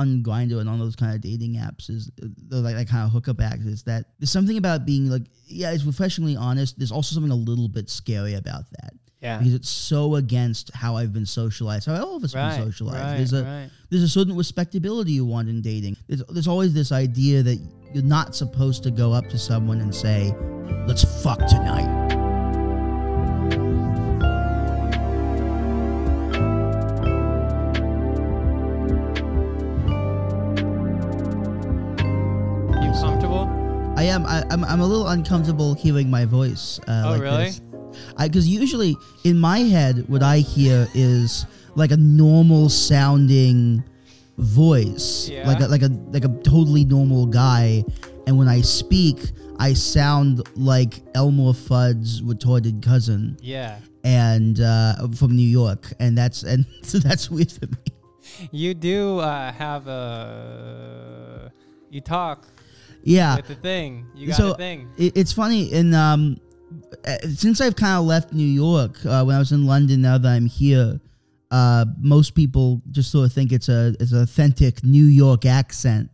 on Grindr and on those kind of dating apps is uh, like that kind of hookup acts is that there's something about being like yeah it's refreshingly honest. There's also something a little bit scary about that Yeah. because it's so against how I've been socialized, how all of us Right. been socialized. Right. there's a right. there's a certain respectability you want in dating. There's, there's always this idea that you're not supposed to go up to someone and say, "Let's fuck tonight." I am. I, I'm. I'm a little uncomfortable hearing my voice. Uh, Oh, like really? This. Because usually in my head, what I hear is like a normal sounding voice, Yeah. like a, like a like a totally normal guy, and when I speak, I sound like Elmer Fudd's retarded cousin, Yeah. and uh, from New York, and that's and so that's weird for me. You do uh, have a. You talk Yeah, the thing. You got So- a thing. it, it's funny and um uh, since I've kind of left New York uh, when I was in London now that I'm here uh most people just sort of think it's a it's an authentic New York accent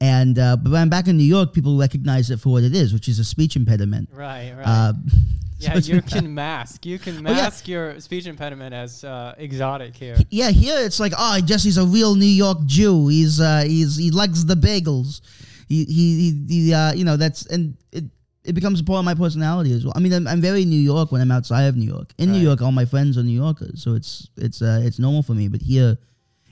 and uh, but when I'm back in New York people recognize it for what it is which is a speech impediment Right. Right. uh, yeah, so you can mask. You can Oh, yeah. mask your speech impediment as uh, exotic here. yeah here it's like oh Jesse's a real New York Jew he's uh he's he likes the bagels he he, he, uh you know that's and it it becomes a part of my personality as well. I mean, I'm, I'm very New York when I'm outside of New York. In New York, all my friends are New Yorkers, so it's it's uh, it's normal for me. But here,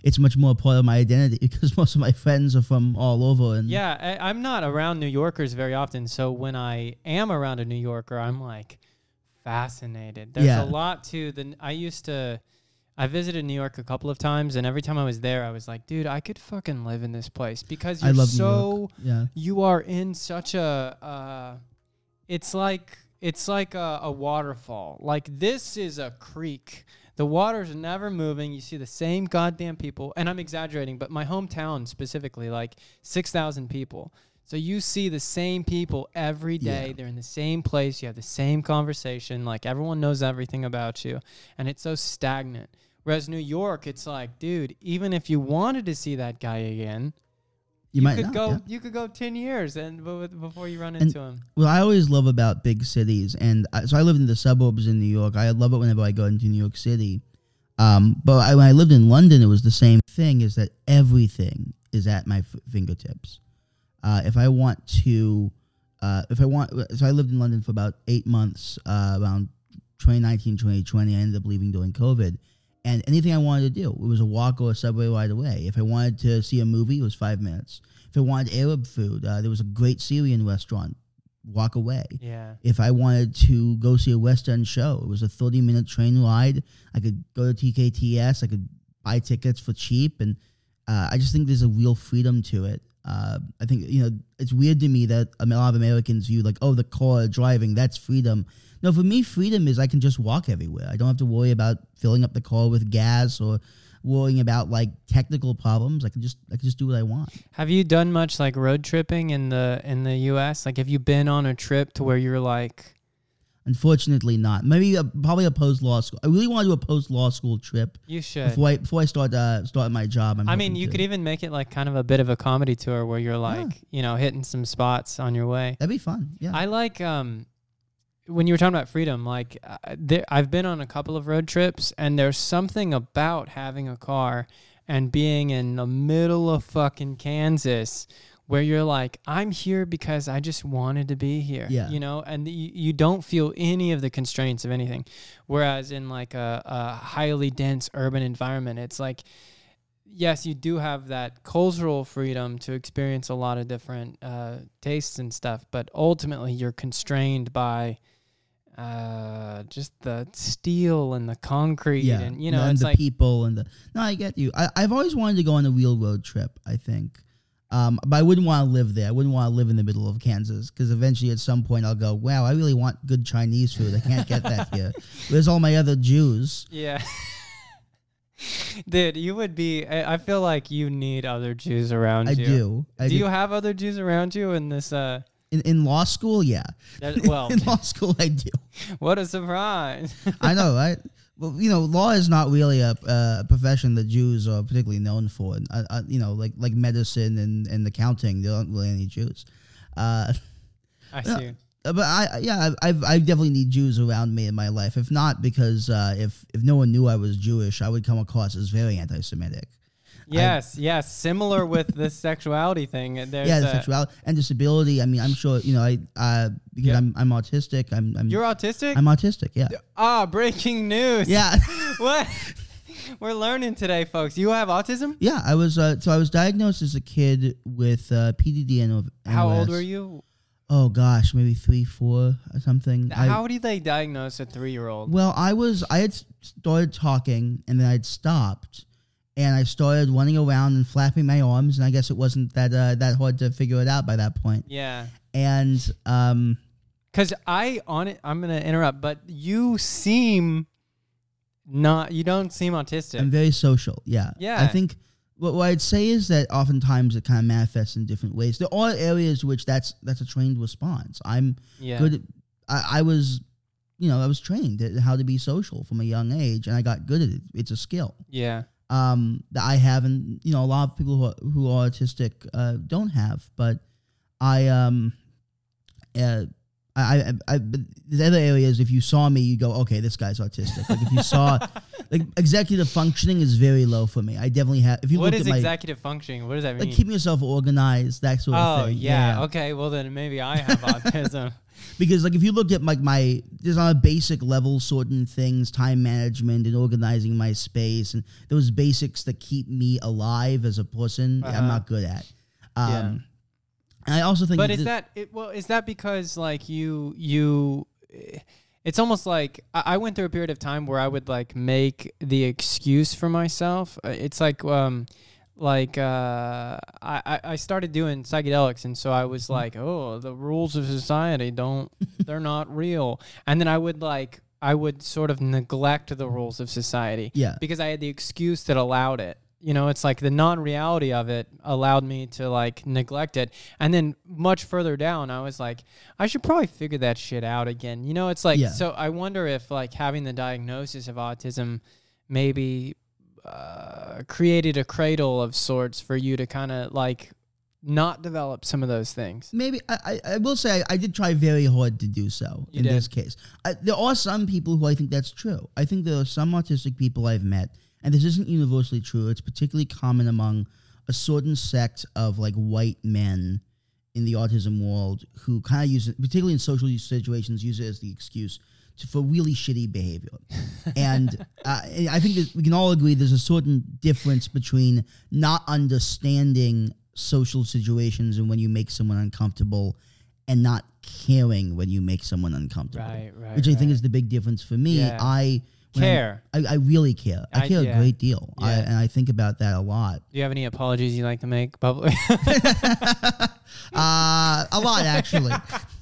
it's much more a part of my identity because most of my friends are from all over. And Yeah, I, I'm not around New Yorkers very often, so when I am around a New Yorker, I'm like fascinated. There's Yeah. a lot to the. I used to, I visited New York a couple of times, and every time I was there, I was like, dude, I could fucking live in this place because you're so. Yeah, You are in such a. Uh, it's like it's like a, a waterfall. Like this is a creek. The water's never moving. You see the same goddamn people, and I'm exaggerating, but my hometown specifically, like six thousand people. So you see the same people every day. Yeah. They're in the same place. You have the same conversation. Like everyone knows everything about you, and it's so stagnant. Whereas New York, it's like, dude, even if you wanted to see that guy again, you, might could not, go. yeah. You could go ten years and b- before you run And- into him. Well, I always love about big cities, and I, so I lived in the suburbs in New York. I love it whenever I go into New York City. Um, but I, when I lived in London, it was the same thing: is that everything is at my f- fingertips. Uh, if I want to, uh, if I want, so I lived in London for about eight months, uh, around 2019, 2020. I ended up leaving during COVID. And anything I wanted to do, it was a walk or a subway ride away. If I wanted to see a movie, it was five minutes. If I wanted Arab food, uh, there was a great Syrian restaurant. Walk away. Yeah. If I wanted to go see a West End show, it was a 30 minute train ride. I could go to TKTS. I could buy tickets for cheap. And uh, I just think there's a real freedom to it. Uh, I think, you know, it's weird to me that a lot of Americans view like, oh, the car driving, that's freedom. No, for me, freedom is I can just walk everywhere. I don't have to worry about filling up the car with gas or worrying about like technical problems. I can just I can just do what I want. Have you done much like road tripping in the in the U.S.? Like, have you been on a trip to where you're like, Unfortunately, not. Maybe a, probably a post law school. I really want to do a post law school trip you should? before I before I start uh, start my job. I'm I mean, you to. could even make it like kind of a bit of a comedy tour where you're like, Yeah. you know, hitting some spots on your way. That'd be fun. Yeah. I like um when you were talking about freedom. Like, uh, there, I've been on a couple of road trips, and there's something about having a car and being in the middle of fucking Kansas. Where you're like, I'm here because I just wanted to be here, Yeah. you know, and you, you don't feel any of the constraints of anything. Whereas in like a, a highly dense urban environment, it's like, yes, you do have that cultural freedom to experience a lot of different uh, tastes and stuff, but ultimately you're constrained by uh, just the steel and the concrete, yeah. and you know, and the like people and the. No, I get you. I, I've always wanted to go on a real road trip. I think. Um, but I wouldn't want to live there. I wouldn't want to live in the middle of Kansas because eventually, at some point, I'll go. Wow, I really want good Chinese food. I can't get that here. Where's all my other Jews? yeah. Dude, you would be. I, I feel like you need other Jews around I you. do. I do you have other Jews around you in this? Uh, in, in law school? Yeah. that, well, in law school, I do. what a surprise! I know, right? well, you know, law is not really a, a profession that Jews are particularly known for. Uh, uh, you know, like like medicine and, and accounting, there aren't really any Jews. Uh, I see. Uh, but I yeah I I've, I definitely need Jews around me in my life. If not because uh, if if no one knew I was Jewish, I would come across as very anti-Semitic. Yes, yes. Similar with this sexuality thing. There's yeah, the sexuality and disability. I mean, I'm sure you know I uh, because Yeah. I'm I'm autistic. I'm I'm You're autistic? I'm autistic. Yeah, ah, breaking news. yeah, what? We're learning today, folks. You have autism? yeah. I was uh, so I was diagnosed as a kid with uh, PDD and of How old were you? Oh gosh, maybe three, four, or something. I- How do they diagnose a three year old? Well, I was I had started talking and then I'd stopped and I started running around and flapping my arms and I guess it wasn't that uh, that hard to figure it out by that point. Yeah. And um Because I on it, I'm gonna interrupt, but you seem not. You don't seem autistic. I'm very social. Yeah. Yeah. I think what, what I'd say is that oftentimes it kind of manifests in different ways. There are areas which that's that's a trained response. I'm yeah. good. At, I, I was, you know, I was trained at how to be social from a young age, and I got good at it. It's a skill. Yeah. Um, that I have, and you know, a lot of people who are, who are autistic uh, don't have. But I, um, uh, I, I, I, the other areas, if you saw me, you go, okay, this guy's autistic. Like if you saw, like executive functioning is very low for me. I definitely have. If you What look is at my, executive functioning? What does that mean? like keeping yourself organized, that sort of thing. oh thing. yeah. Okay. Well then maybe I have autism. Because like if you look at like my there's on a basic level certain things time management and organizing my space and those basics that keep me alive as a person Uh-huh. i'm not good at um Yeah. and i also think but is that it, well? Is that because like you you? It's almost like I I went through a period of time where I would like make the excuse for myself. Uh, It's like um like uh I I- started doing psychedelics and so I was like oh the rules of society don't they're not real and then I would like I would sort of neglect the rules of society yeah because I had the excuse that allowed it. You know, it's like the non-reality of it allowed me to like neglect it. And then much further down, I was like, I should probably figure that shit out again. You know, it's like Yeah. so I wonder if like having the diagnosis of autism maybe uh, created a cradle of sorts for you to kind of like not develop some of those things. maybe I, I, I will say I, did try very hard to do so You in did. this case I, there are some people who i think that's true i think there are some autistic people i've met and this isn't universally true it's particularly common among a certain sect of like white men in the autism world who kind of use it particularly in social situations use it as the excuse for really shitty behavior and uh, i think that we can all agree there's a certain difference between not understanding social situations and when you make someone uncomfortable and not caring when you make someone uncomfortable Right, right. which i think is the big difference for me Yeah. i care. I, I really care i I- care yeah. a great deal I, and i think about that a lot Do you have any apologies you'd like to make publicly? uh, a lot actually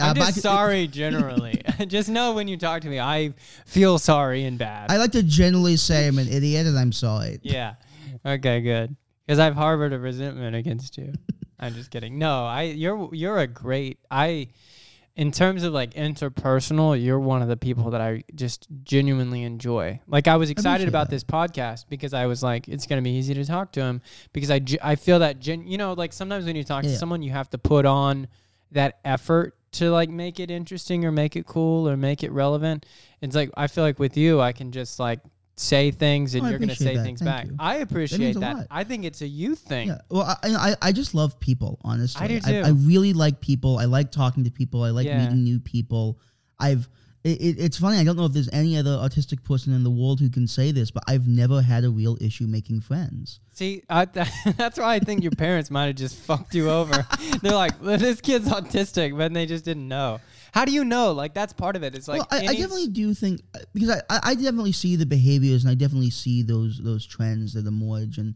I'm Uh, I just sorry generally. just know when you talk to me, I feel sorry and bad. I like to generally say I'm an idiot and I'm sorry. yeah. Okay, good. Because I've harbored a resentment against you. I'm just kidding. No, I you're you're a great I in terms of like interpersonal, you're one of the people that I just genuinely enjoy. Like I was excited appreciate about that. this podcast because I was like, it's gonna be easy to talk to him because I, I feel that gen- you know like sometimes when you talk to someone, you have to put on that effort to like make it interesting or make it cool or make it relevant. It's like I feel like with you, I can just like say things and Oh, you're gonna say that. things Thank back. you. I appreciate a that. I think it's a you thing. Yeah. Well, I, I I just love people. Honestly, I do too. I, too. really like people. I like talking to people. I like Yeah. meeting new people. I've. It, it, it's funny. I don't know if there's any other autistic person in the world who can say this, but I've never had a real issue making friends. See, I, that's why I think your parents might have just fucked you over. They're like, well, this kid's autistic, but they just didn't know. How do you know? Like that's part of it. It's like well, I, I definitely do think uh, because I, I, definitely see the behaviors and I definitely see those those trends that emerge and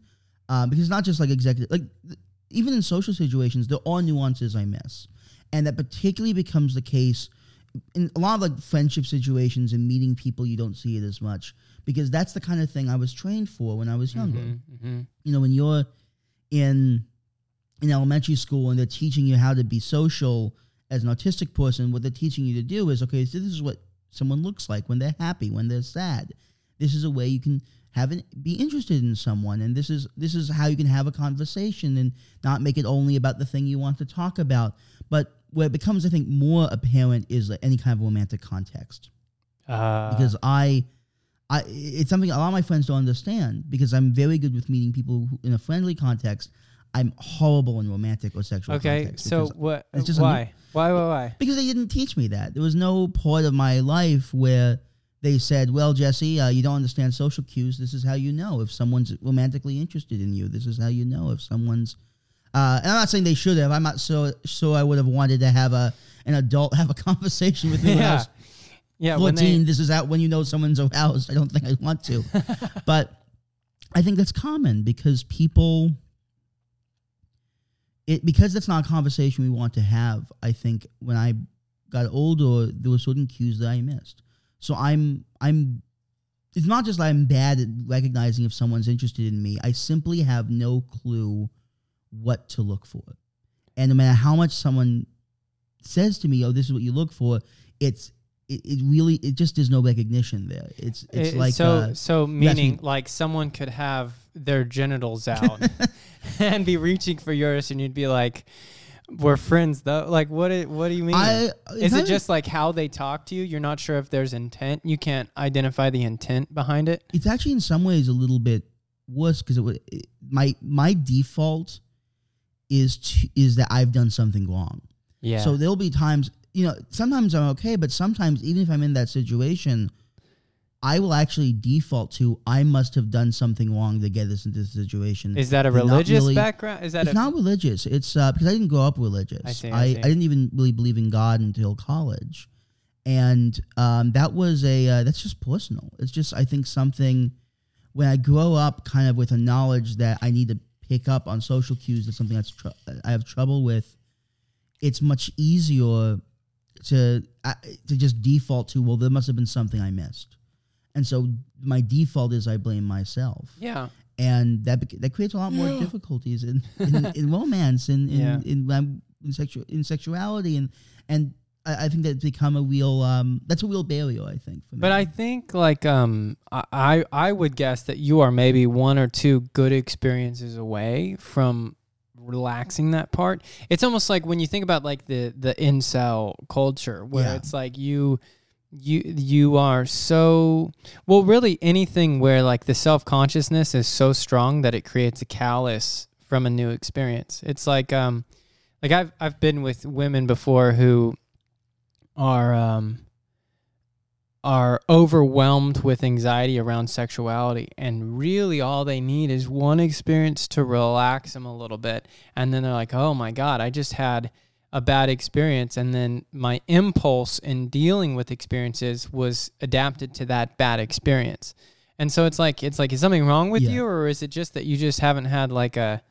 um, because not just like executive like th- even in social situations there are nuances I miss and that particularly becomes the case in a lot of like friendship situations and meeting people you don't see it as much because that's the kind of thing I was trained for when I was younger Mhm, mhm. you know when you're in in elementary school and they're teaching you how to be social as an autistic person what they're teaching you to do is okay so this is what someone looks like when they're happy, when they're sad. This is a way you can have an, be interested in someone, and this is this is how you can have a conversation and not make it only about the thing you want to talk about. But where it becomes, I think, more apparent is like any kind of romantic context Uh, because I, I it's something a lot of my friends don't understand because I'm very good with meeting people who, in a friendly context. I'm horrible in romantic or sexual okay, context. so what? it's just why? why? Why? Why? because they didn't teach me that. There was no part of my life where they said, "Well, Jesse, uh, you don't understand social cues. This is how you know if someone's romantically interested in you. This is how you know if someone's." Uh, and I'm not saying they should have. I'm not so so. I would have wanted to have a an adult have a conversation with me when I Yeah. was Yeah. When 14. they, this is out when you know someone's aroused. I don't think I want to, but I think that's common because people. It because that's not a conversation we want to have. I think when I got older, there were certain cues that I missed. So I'm I'm. It's not just I'm bad at recognizing if someone's interested in me. I simply have no clue what to look for, and no matter how much someone says to me, "Oh, this is what you look for," it's it, it really it just there's no recognition there. It's it's it- like so uh, so meaning me- like someone could have their genitals out and be reaching for yours, and you'd be like, "We're friends, though." Like, what? i- What do you mean? I Is it just like how they talk to you? You're not sure if there's intent. You can't identify the intent behind it. it's actually in some ways a little bit worse because it would it, my my default is to, is that I've done something wrong. Yeah. So there'll be times, you know, sometimes I'm okay, but sometimes even if I'm in that situation, I will actually default to I must have done something wrong to get us into this situation. is that a They're religious really- background? Is that it's not religious. It's uh, because I didn't grow up religious. I see, I I, see. didn't even really believe in God until college, and um, that was a uh, that's just personal. It's just I think something when I grow up, kind of with a knowledge that I need to pick up on social cues. That's something that's tr- I have trouble with. It's much easier to uh, to just default to well, there must have been something I missed, and so my default is I blame myself yeah. and that bec- that creates a lot more difficulties in in, in romance and in Yeah. in, in, sexual in sexuality and and I, I think that's become a real um that's a real barrier I think for me. But I think like um I I would guess that you are maybe one or two good experiences away from relaxing that part. It's almost like when you think about like the the incel culture where Yeah. it's like you you you are so well really anything where like the self-consciousness is so strong that it creates a callus from a new experience. It's like um like I've I've been with women before who are um are overwhelmed with anxiety around sexuality and really all they need is one experience to relax them a little bit and then they're like oh my god i just had a bad experience and then my impulse in dealing with experiences was adapted to that bad experience and so it's like it's like is something wrong with Yeah. you or is it just that you just haven't had like a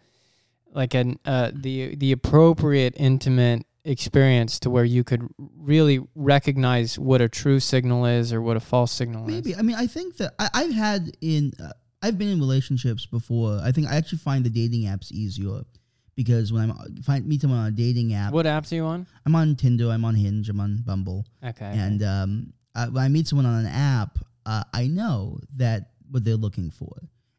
like an uh the the appropriate intimate experience to where you could really recognize what a true signal is or what a false signal maybe is. Maybe. I mean I think that I, I've had in uh, I've been in relationships before. I think I actually find the dating apps easier because when I'm find meet someone on a dating app, What apps are you on? I'm on Tinder, I'm on Hinge, I'm on Bumble. Okay. And um, uh, when I meet someone on an app, uh, I know that what they're looking for,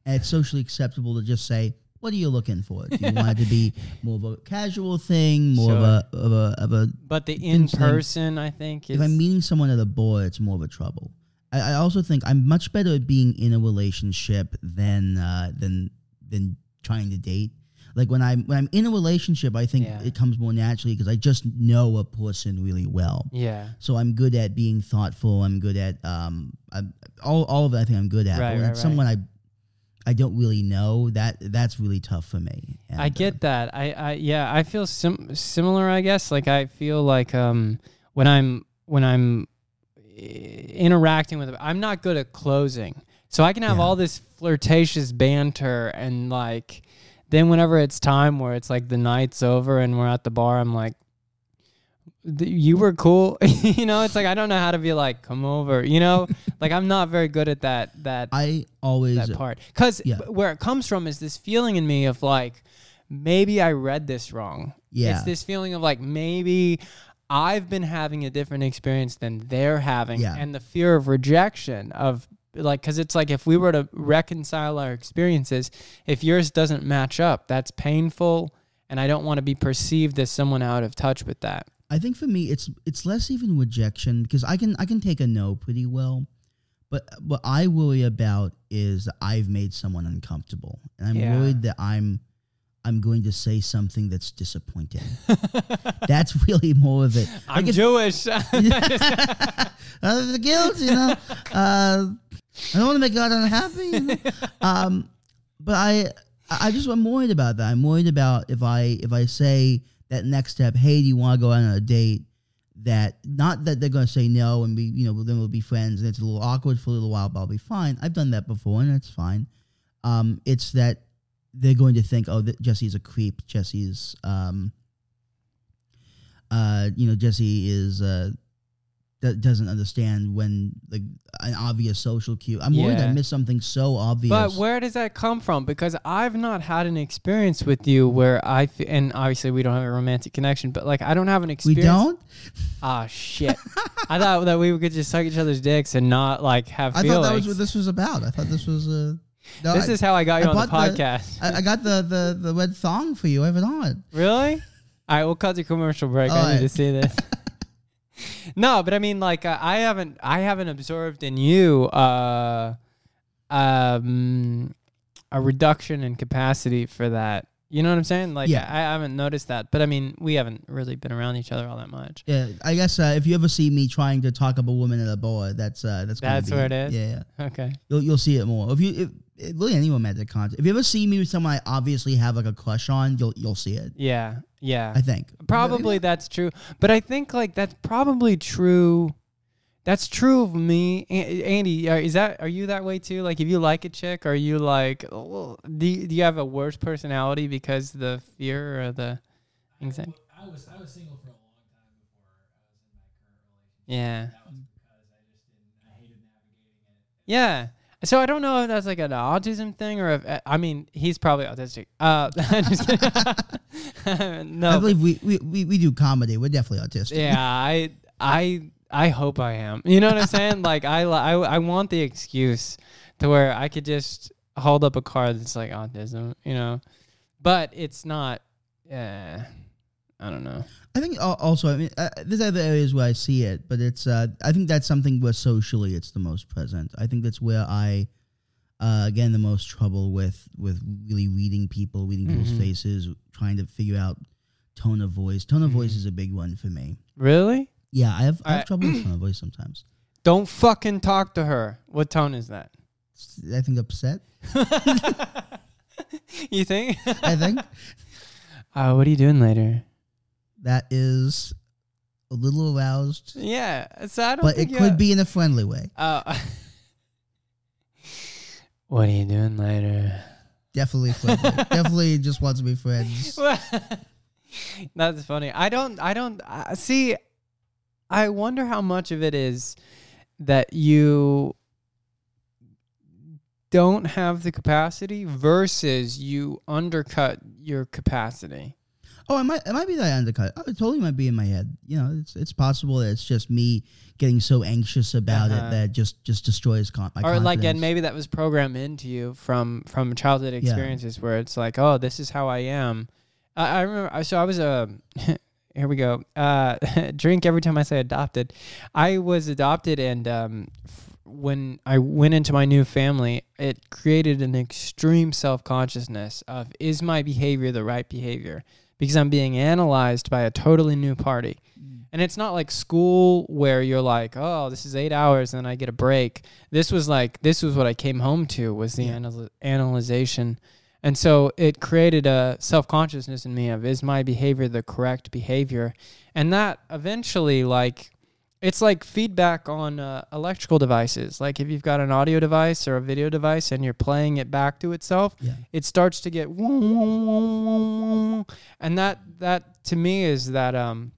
and it's socially acceptable to just say, "What are you looking for? Do you want it to be more of a casual thing, more of a of a of a?" but the in person, I think, is If I'm meeting someone at a bar, it's more of a trouble. I, I also think I'm much better at being in a relationship than uh, than than trying to date. Like when I'm when I'm in a relationship, I think Yeah. it comes more naturally because I just know a person really well. yeah. So I'm good at being thoughtful. I'm good at um, I'm, all all of it. I think I'm good at. Right, but when right, it's someone I I don't really know, that that's really tough for me. And, I uh, get that. I, I yeah, I feel sim- similar. I guess like I feel like um when I'm when I'm eh, interacting with, I'm not good at closing. So I can have Yeah. all this flirtatious banter and like, then whenever it's time where it's like the night's over and we're at the bar, I'm like. "Th- You were cool, you know. It's like I don't know how to be like, come over, you know. like I'm not very good at that. That I always that part because Yeah. where it comes from is this feeling in me of like maybe i read this wrong yeah it's this feeling of like maybe I've been having a different experience than they're having, Yeah. and the fear of rejection of like, because it's like if we were to reconcile our experiences, if yours doesn't match up, that's painful, and I don't want to be perceived as someone out of touch with that. I think for me, it's it's less even rejection because I can I can take a no pretty well, but what I worry about is I've made someone uncomfortable, and I'm Yeah. worried that I'm I'm going to say something that's disappointing. that's really more of it. I'm if- Jewish. uh, the guilt, you know. Uh, I don't want to make God unhappy. you know? Um, but I, I just I'm worried about that. I'm worried about if I if I say that next step, hey, do you want to go out on a date? That not that they're going to say no and be you know then we'll be friends and it's a little awkward for a little while, but I'll be fine. I've done that before and it's fine. Um, it's that they're going to think, oh, that Jesse's a creep. Jesse's um, uh, you know, Jesse is uh, that doesn't understand when like an obvious social cue. I'm worried I missed something so obvious. But where does that come from? Because I've not had an experience with you where I f- and obviously we don't have a romantic connection, but like I don't have an we experience. don't. Ah shit! I thought that we could just suck each other's dicks and not like have I feelings. thought that was what this was about. I thought this was uh, no, this I, is how I got you I on the bought the- podcast. I, I got the, the the red thong for you. I have it on. really? All right, we'll cut the commercial break. I need to see this. no, but I mean, like, uh, I haven't, I haven't observed in you, uh, um, a reduction in capacity for that. You know what I'm saying? Like, Yeah. I, I haven't noticed that. But I mean, we haven't really been around each other all that much. Yeah, I guess uh, if you ever see me trying to talk up a woman at a bar, that's uh, that's gonna That's be, where it is? Yeah, yeah. Okay. you'll you'll see it more. If you if, if really any romantic content, if you ever see me with someone I obviously have like a crush on, you'll you'll see it. Yeah. Yeah. I think Probably that's true, but I think like that's probably true. That's true of me, Andy. uh, Is that are you that way too? Like, if you like a chick, are you like, oh, do you, do you have a worse personality because the fear or the anxiety? I was I was single for a long time before I was in my current relationship. Yeah, That was because I just didn't I hated navigating it. yeah. So I don't know if that's like an autism thing or if I mean he's probably autistic. Uh, I'm just kidding. no, I believe we, we, we, we do comedy. We're definitely autistic. yeah i i i hope i am you know what i'm saying like I, I i want the excuse to where i could just hold up a card that's like autism you know but it's not uh i don't know I think also, I mean, uh, there's other areas where I see it, but it's, uh, I think that's something where socially it's the most present. I think that's where I, uh, again, the most trouble with, with really reading people, reading people's Mhm. faces, trying to figure out tone of voice. Tone of voice Mhm. is a big one for me. really Yeah, I have, I have trouble with my voice sometimes. don't fucking talk to her what tone is that I think upset. you think I think uh what are you doing later that is a little aroused, yeah so i don't but it think you could have- be in a friendly way. uh, what are you doing later Definitely friendly. Definitely just wants to be friends. That's funny. I don't. I don't uh, see. I wonder how much of it is that you don't have the capacity versus you undercut your capacity. Oh, it might it might be that I undercut. Oh, it totally might be in my head. You know, it's it's possible that it's just me getting so anxious about Uh-huh. it that just just destroys con- my or like, and maybe that was programmed into you from from childhood experiences where it's like, oh, this is how I am. I, I remember. I- So I was a. here we go. Uh, drink every time I say adopted. I was adopted, and um, f- when I went into my new family, it created an extreme self consciousness of is my behavior the right behavior because I'm being analyzed by a totally new party. And it's not like school where you're like, oh, this is eight hours and I get a break. This was like, this was what I came home to was the Yeah. anal- analyzation. And so it created a self consciousness in me of is my behavior the correct behavior? And that eventually, like, it's like feedback on uh, electrical devices. Like if you've got an audio device or a video device and you're playing it back to itself, Yeah. it starts to get and that that to me is that um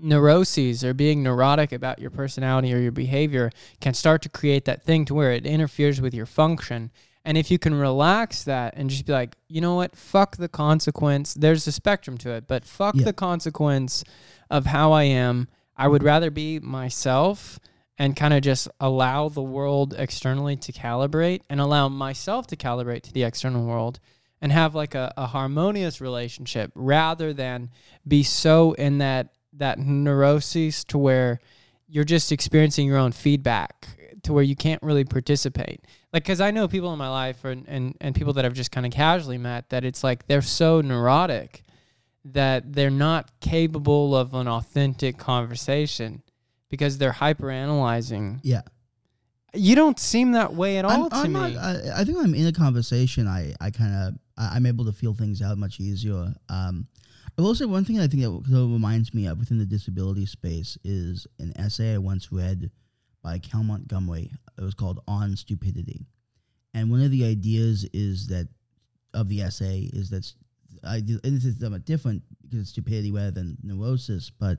neuroses or being neurotic about your personality or your behavior can start to create that thing to where it interferes with your function And if you can relax that and just be like, you know what, fuck the consequence. There's a spectrum to it, but fuck Yeah. the consequence of how I am. I would rather be myself and kind of just allow the world externally to calibrate and allow myself to calibrate to the external world and have like a, a harmonious relationship rather than be so in that that neuroses to where you're just experiencing your own feedback to where you can't really participate like because i know people in my life and, and, and people that i've just kind of casually met that it's like they're so neurotic that they're not capable of an authentic conversation because they're hyper analyzing Yeah. you don't seem that way at all I'm, to I'm me not, I, I think when I'm in a conversation, I, I kind of I'm able to feel things out much easier. Um, I will say one thing I think that reminds me of within the disability space is an essay I once read by Cal Montgomery. It was called "On Stupidity," and one of the ideas is that of the essay is that I and this is somewhat different because it's stupidity rather than neurosis, but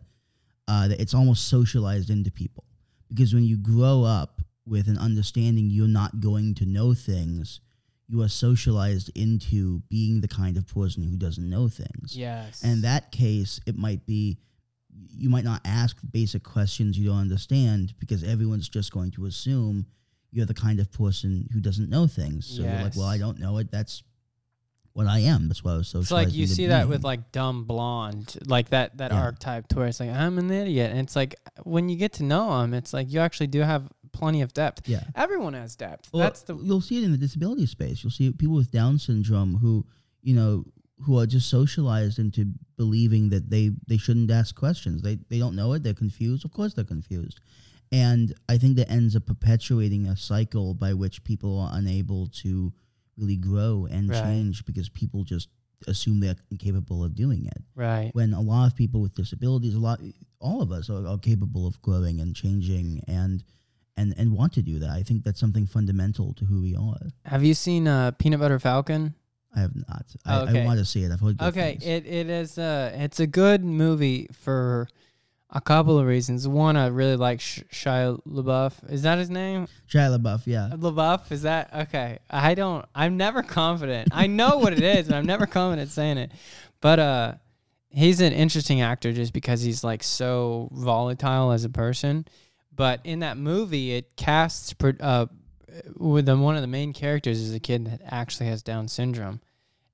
uh, that it's almost socialized into people because when you grow up with an understanding you're not going to know things, you are socialized into being the kind of person who doesn't know things. yes And in that case, it might be you might not ask basic questions you don't understand because everyone's just going to assume you're the kind of person who doesn't know things. So you're like, well, I don't know it. That's what I am. That's what I was so. It's like you see that with like dumb blonde, like that that Yeah. archetype to where it's like I'm an idiot, and it's like when you get to know them, it's like you actually do have plenty of depth. yeah. Everyone has depth. Well, That's the you'll see it in the disability space. You'll see people with Down syndrome who, you know, who are just socialized into believing that they they shouldn't ask questions. They they don't know it. They're confused. Of course, they're confused. And I think that ends up perpetuating a cycle by which people are unable to really grow and Right. change because people just assume they're incapable of doing it. right. When a lot of people with disabilities, a lot, all of us are, are capable of growing and changing and and and want to do that. I think that's something fundamental to who we are. Have you seen uh, Peanut Butter Falcon? I have not. I, Okay. I want to see it. I've heard Okay, things. it it is uh it's a good movie for a couple of reasons. One, I really like Sh- Shia LaBeouf. Is that his name? Shia LaBeouf, yeah. LaBeouf? Is that okay? I don't. I'm never confident. I know what it is, but I'm never confident saying it. But uh, he's an interesting actor just because he's like so volatile as a person. But in that movie, it casts uh, with them one of the main characters is a kid that actually has Down syndrome,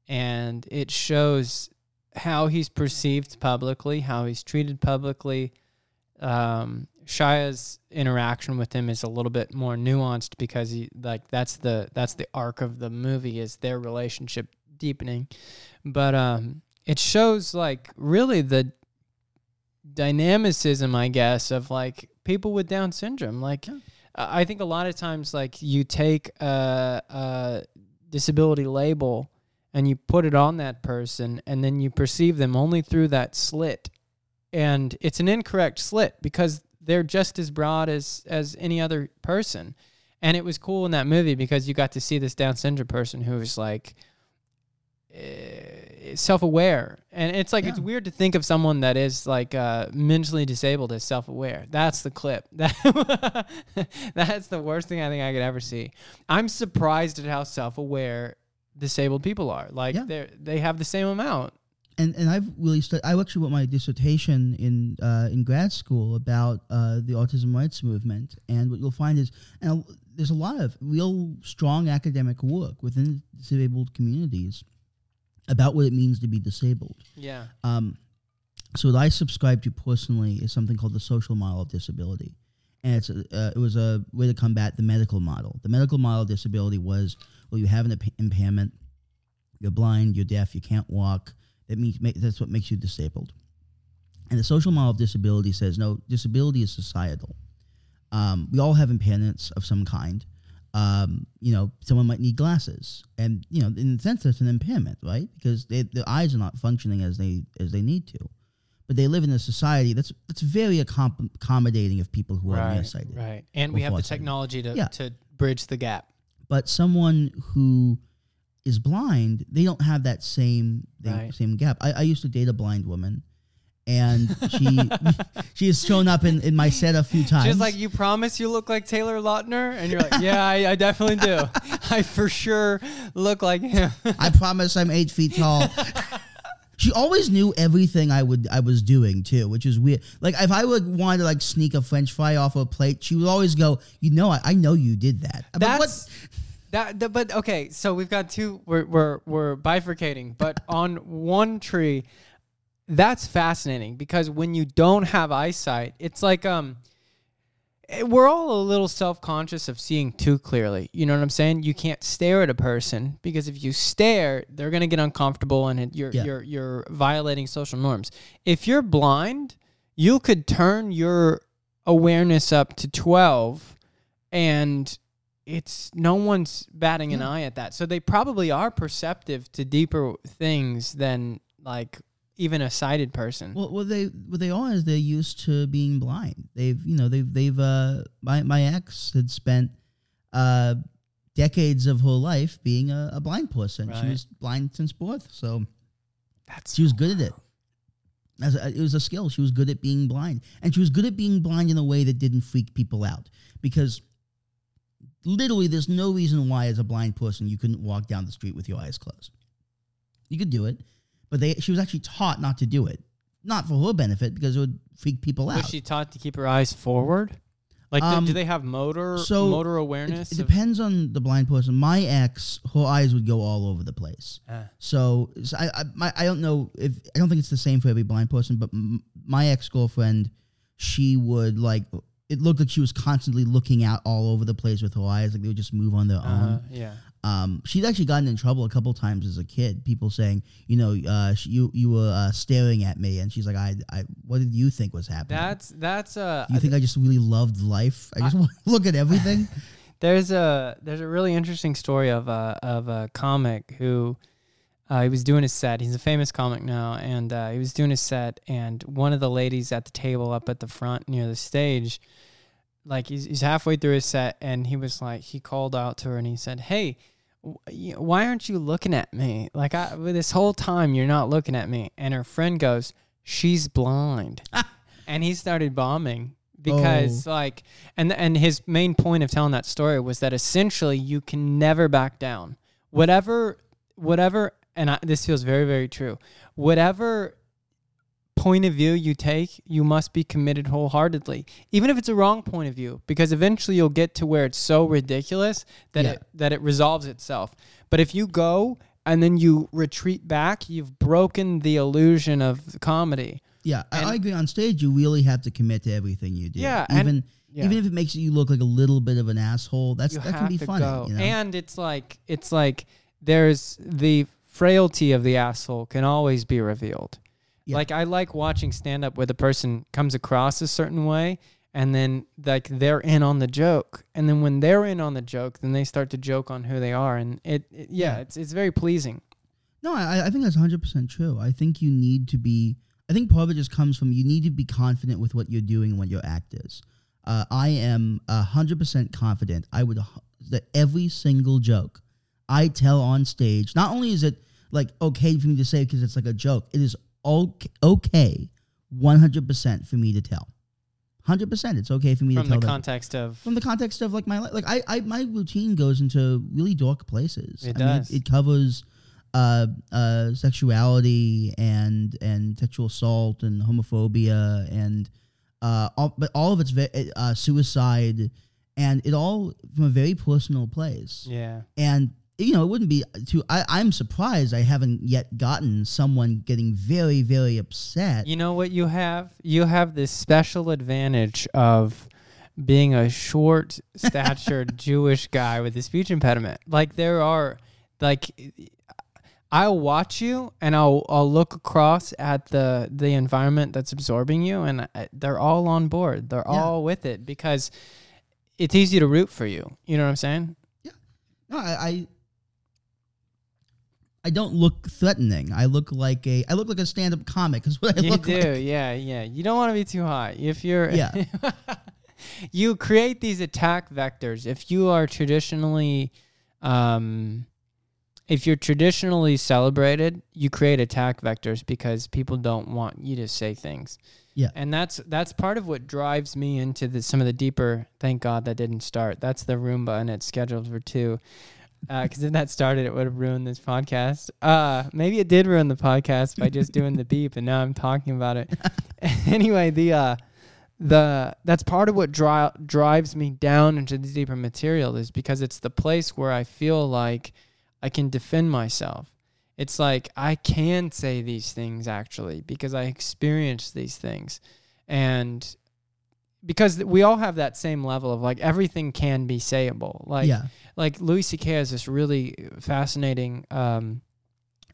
and it shows how he's perceived publicly, how he's treated publicly. Um, Shia's interaction with him is a little bit more nuanced because he like that's the that's the arc of the movie is their relationship deepening, but um, it shows like really the dynamicism, I guess, of like people with Down syndrome. Like, Yeah. I think a lot of times, like you take a, a disability label and you put it on that person, and then you perceive them only through that slit, and it's an incorrect slit because they're just as broad as as any other person. And it was cool in that movie because you got to see this Down syndrome person who was like self-aware. And it's like it's weird to think of someone that is like uh, mentally disabled as self-aware. That's the clip. That that's the worst thing i think i could ever see. I'm surprised at how self-aware disabled people are. Like Yeah. they're they have the same amount. And and I've really stu- I actually wrote my dissertation in uh, in grad school about uh, the autism rights movement, and what you'll find is, and there's a lot of real strong academic work within disabled communities about what it means to be disabled. yeah Um, so what I subscribe to personally is something called the social model of disability, and it's a, uh, it was a way to combat the medical model. The medical model of disability was well, you have an imp- impairment, you're blind, you're deaf, you can't walk. That means ma- that's what makes you disabled. And the social model of disability says no, disability is societal. Um, we all have impairments of some kind. Um, you know, someone might need glasses, and you know, in a sense, that's an impairment, right? Because they, their eyes are not functioning as they as they need to. But they live in a society that's that's very accom- accommodating of people who are right nearsighted. right and we have the technology to, Yeah. to bridge the gap But someone who is blind, they don't have that same Right. same gap. I, I used to date a blind woman, and she she has shown up in, in my set a few times. She's like, "You promise you look like Taylor Lautner," and you're like, "Yeah, I, I definitely do. I for sure look like him." I promise I'm eight feet tall. She always knew everything I would I was doing too, which is weird. Like if I would want to like sneak a French fry off a plate, she would always go, "You know, I, I know you did that." I'm like, That's that, that- But okay, so we've got two. We're we're we're bifurcating, but on one tree, that's fascinating because when you don't have eyesight, it's like um. eh, We're all a little self-conscious of seeing too clearly. You know what I'm saying? You can't stare at a person because if you stare, they're gonna get uncomfortable and you're Yeah. you're you're violating social norms. If you're blind, you could turn your awareness up to 12 and it's no one's batting an Yeah. eye at that. So they probably are perceptive to deeper things than like even a sighted person. Well, what they what they are is they're used to being blind. They've you know they've they've uh my my ex had spent uh decades of her life being a, a blind person. She was blind since birth, so That's she was good at it. As a, it was a skill. She was good at being blind, and she was good at being blind in a way that didn't freak people out. Because literally, there's no reason why, as a blind person, you couldn't walk down the street with your eyes closed. You could do it, but they she was actually taught not to do it, not for her benefit because it would freak people out. Was she taught to keep her eyes forward? Like, do- Um, do they have motor so motor awareness? it of- depends on the blind person. My ex, her eyes would go all over the place. Ah. So, so I, I, my, I don't know if I don't think it's the same for every blind person, but m- my ex girlfriend, she would like it looked like she was constantly looking out all over the place with her eyes, like they would just move on their Uh, own. yeah. Um, she'd actually gotten in trouble a couple times as a kid. People saying, you know, uh, she, you you were uh, staring at me, and she's like, I, I, what did you think was happening? That's that's uh you think I just really loved life? I just want to look at everything. There's a there's a really interesting story of a of a comic who uh, he was doing his set. He's a famous comic now, and uh, he was doing his set, and one of the ladies at the table up at the front near the stage, like he's he's halfway through his set, and he was like he called out to her and he said, "Hey." Why aren't you looking at me? Like I, this whole time you're not looking at me. And her friend goes, "She's blind," and he started bombing because oh. like and and his main point of telling that story was that essentially you can never back down whatever whatever and I, this feels very very true whatever point of view you take you must be committed wholeheartedly even if it's a wrong point of view because eventually you'll get to where it's so ridiculous that Yeah. it that it resolves itself but if you go and then you retreat back you've broken the illusion of comedy Yeah, I, And- I agree. On stage, you really have to commit to everything you do. Yeah, and- even Yeah. even if it makes you look like a little bit of an asshole, that's you that can be funny. You know? And it's like it's like there's the frailty of the asshole can always be revealed. Yeah. Like I like watching stand up where the person comes across a certain way and then like they're in on the joke. And then when they're in on the joke, then they start to joke on who they are and it, it yeah, Yeah. it's it's very pleasing. no, I, I think that's hundred percent true. I think you need to be. I think part of it just comes from you need to be confident with what you're doing and what your act is. Uh, I am hundred percent confident. I would that every single joke I tell on stage. Not only is it like okay for me to say because it's like a joke, it is okay, okay, one hundred percent for me to tell. Hundred percent, it's okay for me From to tell the context of from the context of like my li- like I, I my routine goes into really dark places. It I mean, does. it, covers uh, uh, sexuality and and sexual assault and homophobia and uh, all, but all of it's ve- uh, suicide and it all from a very personal place. yeah. And you know, it wouldn't be too. I, I'm surprised I haven't yet gotten someone getting very very upset. You know what you have? You have this special advantage of being a short statured Jewish guy with a speech impediment. Like there are like I'll watch you and I'll I'll look across at the the environment that's absorbing you and I- they're all on board. They're Yeah. all with it because it's easy to root for you. You know what I'm saying? Yeah. No, I, I don't look threatening. I look like a I look like a stand up comic. Is what I you look do, like. yeah, yeah. You don't want to be too hot. If you're, Yeah. you create these attack vectors. If you are traditionally, um, if you're traditionally celebrated, you create attack vectors because people don't want you to say things. Yeah. And that's that's part of what drives me into the, some of the deeper. Thank God that didn't start. That's the Roomba, and it's scheduled for two. Because if that started, it would have ruined this podcast. Uh, maybe it did ruin the podcast by just doing the beep, and now I'm talking about it. anyway, the uh, the that's part of what dri- drives me down into the deeper material is because it's the place where I feel like I can defend myself. It's like I can say these things actually because I experienced these things. And because we all have that same level of like everything can be sayable. Like yeah, like Louis C.K. has this really fascinating um,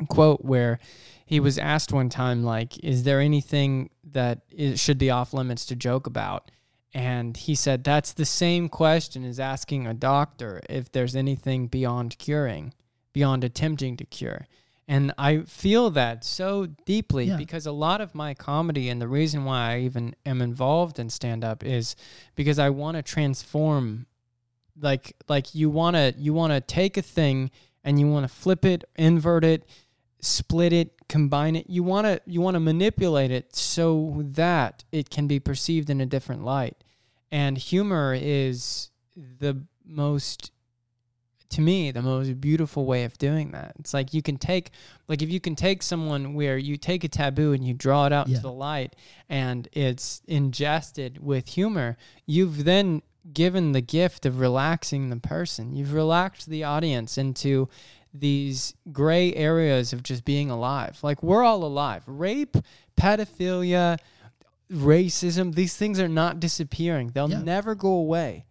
quote where he was asked one time, like, "Is there anything that is, should be off limits to joke about?" And he said, "That's the same question as asking a doctor if there's anything beyond curing, beyond attempting to cure." And I feel that so deeply Yeah. because a lot of my comedy and the reason why I even am involved in stand up is because I want to transform like like you want to you want to take a thing and you want to flip it, invert it, split it, combine it. You want to you want to manipulate it so that it can be perceived in a different light. And humor is the most to me the most beautiful way of doing that. It's like you can take like if you can take someone where you take a taboo and you draw it out Yeah. into the light and it's ingested with humor, you've then given the gift of relaxing the person. You've relaxed the audience into these gray areas of just being alive. Like we're all alive. Rape, pedophilia, racism, these things are not disappearing. They'll Yeah. never go away.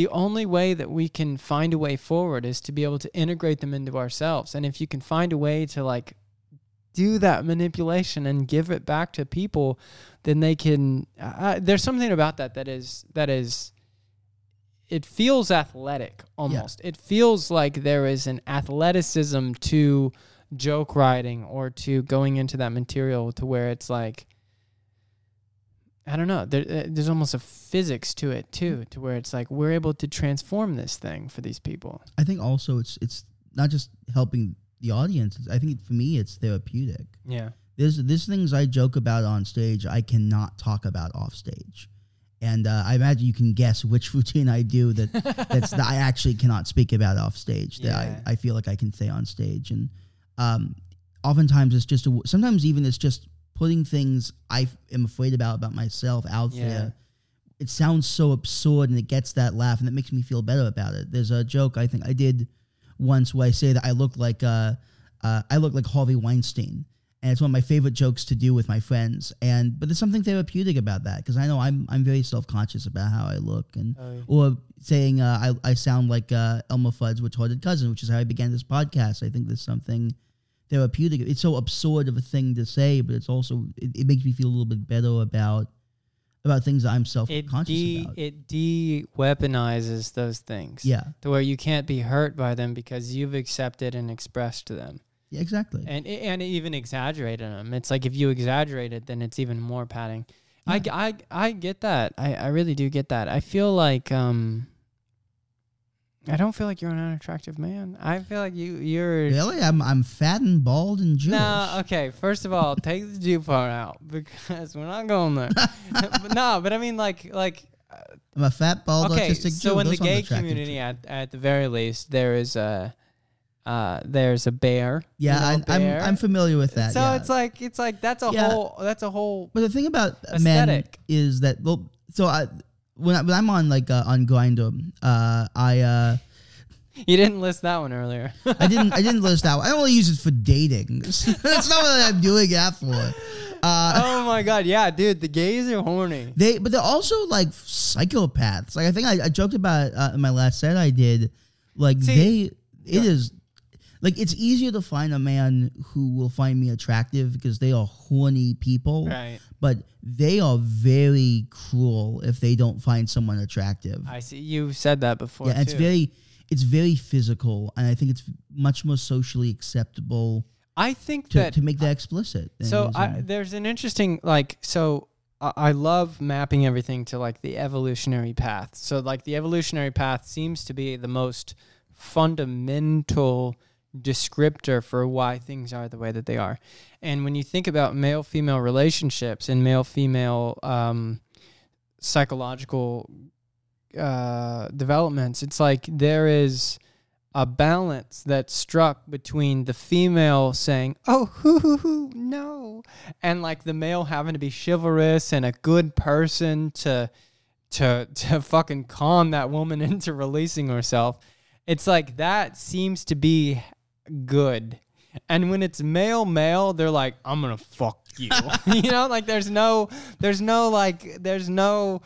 The only way that we can find a way forward is to be able to integrate them into ourselves. And if you can find a way to like do that manipulation and give it back to people, then they can. Uh, there's something about that that is that is. It feels athletic almost. It feels like there is an athleticism to joke writing or to going into that material to where it's like. I don't know. There, uh, there's almost a physics to it too, to where it's like we're able to transform this thing for these people. I think also it's it's not just helping the audience. I think for me it's therapeutic. Yeah. There's there's things I joke about on stage I cannot talk about off stage, and uh, I imagine you can guess which routine I do that that's that I actually cannot speak about off stage that Yeah. I, I feel like I can say on stage, and um, oftentimes it's just a, sometimes even it's just putting things I f- am afraid about about myself out Yeah. there. It sounds so absurd and it gets that laugh and it makes me feel better about it. There's a joke I think I did once where I say that I look like uh, uh, I look like Harvey Weinstein, and it's one of my favorite jokes to do with my friends. And but there's something therapeutic about that because I know I'm I'm very self conscious about how I look, and Oh, yeah. or saying uh, I I sound like uh, Elmer Fudd's retarded cousin, which is how I began this podcast. I think there's something therapeutic. It's so absurd of a thing to say, but it's also it, it makes me feel a little bit better about about things that I'm self conscious de about. it de weaponizes those things. yeah, To where you can't be hurt by them because you've accepted and expressed them. yeah, exactly. and and even exaggerated them. It's like if you exaggerate it, then it's even more padding. I, I, I get that. I, I really do get that. I feel like um. I don't feel like you're an unattractive man. I feel like you you're really, I'm I'm fat and bald and Jewish. no okay. First of all, take the Jew part out because we're not going there. but no, but I mean like like I'm a fat, bald, okay. autistic So Jew. in the Those aren't gay community, at at the very least, there is a uh there's a bear. you yeah, know, I, I'm. I'm familiar with that. So yeah. it's like it's like that's a Yeah. whole that's a whole But the thing about men Aesthetic. is that well, so I when, I, when I'm on like uh, on Grindr, uh, I uh, You didn't list that one earlier. I didn't I didn't list out. I only use it for dating. That's not what I'm doing that for. Uh, oh my god, yeah, dude, the gays are horny. they but they're also like psychopaths. Like I think I, I joked about uh, in my last set I did. Like See- they, it is like it's easier to find a man who will find me attractive because they are horny people. Right. But they are very cruel if they don't find someone attractive. I see. You said that before. yeah, it's very it's very physical, and I think it's much more socially acceptable I think to, that to make that explicit. so I, there's an interesting like so I, I love mapping everything to like the evolutionary path. So like the evolutionary path seems to be the most fundamental descriptor for why things are the way that they are. And when you think about male female relationships and male female um, psychological uh, developments, it's like there is a balance that's struck between the female saying, "Oh, hoo hoo hoo, no," and like the male having to be chivalrous and a good person to to to fucking calm that woman into releasing herself. It's like that seems to be good. And when it's male male, they're like, I'm gonna fuck you. you know, like there's no there's no like there's no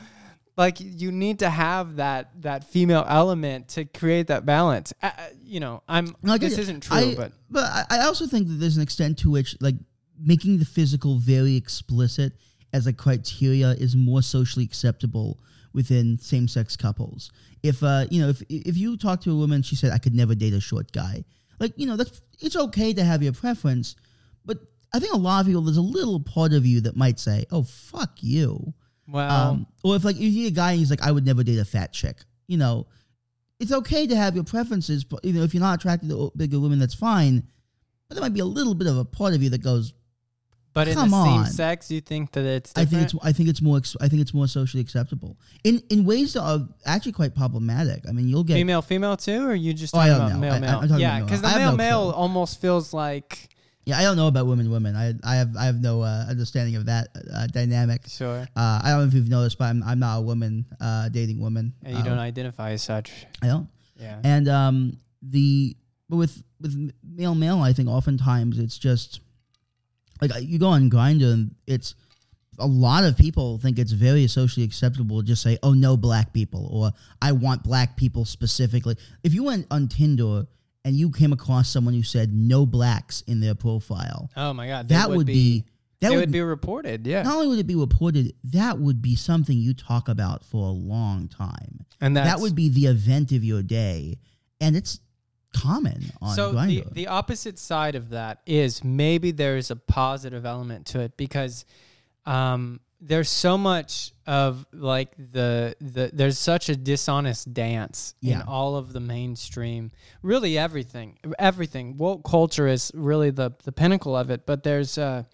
like you need to have that that female element to create that balance. Uh, you know, I'm get this isn't true, I- but But I, I also think that there's an extent to which like making the physical very explicit as a criteria is more socially acceptable within same-sex couples. If uh, you know, if if you talk to a woman, she said, "I could never date a short guy." Like you know, that's it's okay to have your preference, but I think a lot of people there's a little part of you that might say, "Oh fuck you," well, um, or if like you see a guy and he's like, "I would never date a fat chick," you know, it's okay to have your preferences. But you know, if you're not attracted to bigger women, that's fine. But there might be a little bit of a part of you that goes, but in the come same sex, you think that it's I think different? it's I think it's more I think it's more socially acceptable in in ways that are actually quite problematic. I mean, you'll get female female too, or you just Oh, I talking don't about know. male I- male? I'm talking yeah, because the male no male clue. almost feels like yeah. I don't know about women women. I I have I have no uh, understanding of that uh, dynamic. sure, Uh, I don't know if you've noticed, but I'm I'm not a woman uh, dating women. and you Um, don't identify as such. I don't. Yeah, And um, the but with with male male, I think oftentimes it's just like uh, you go on Grindr, and it's a lot of people think it's very socially acceptable to just say, "Oh, no black people," or "I want black people specifically." If you went on Tinder and you came across someone who said "no blacks" in their profile, Oh my god, that would be that would would be reported. Yeah, not only would it be reported, that would be something you talk about for a long time and that's, that would be the event of your day, and it's common on so the, the opposite side of that is maybe there's a positive element to it because um, there's so much of like the the there's such a dishonest dance in all of the mainstream really everything everything. Woke culture is really the the pinnacle of it but there's uh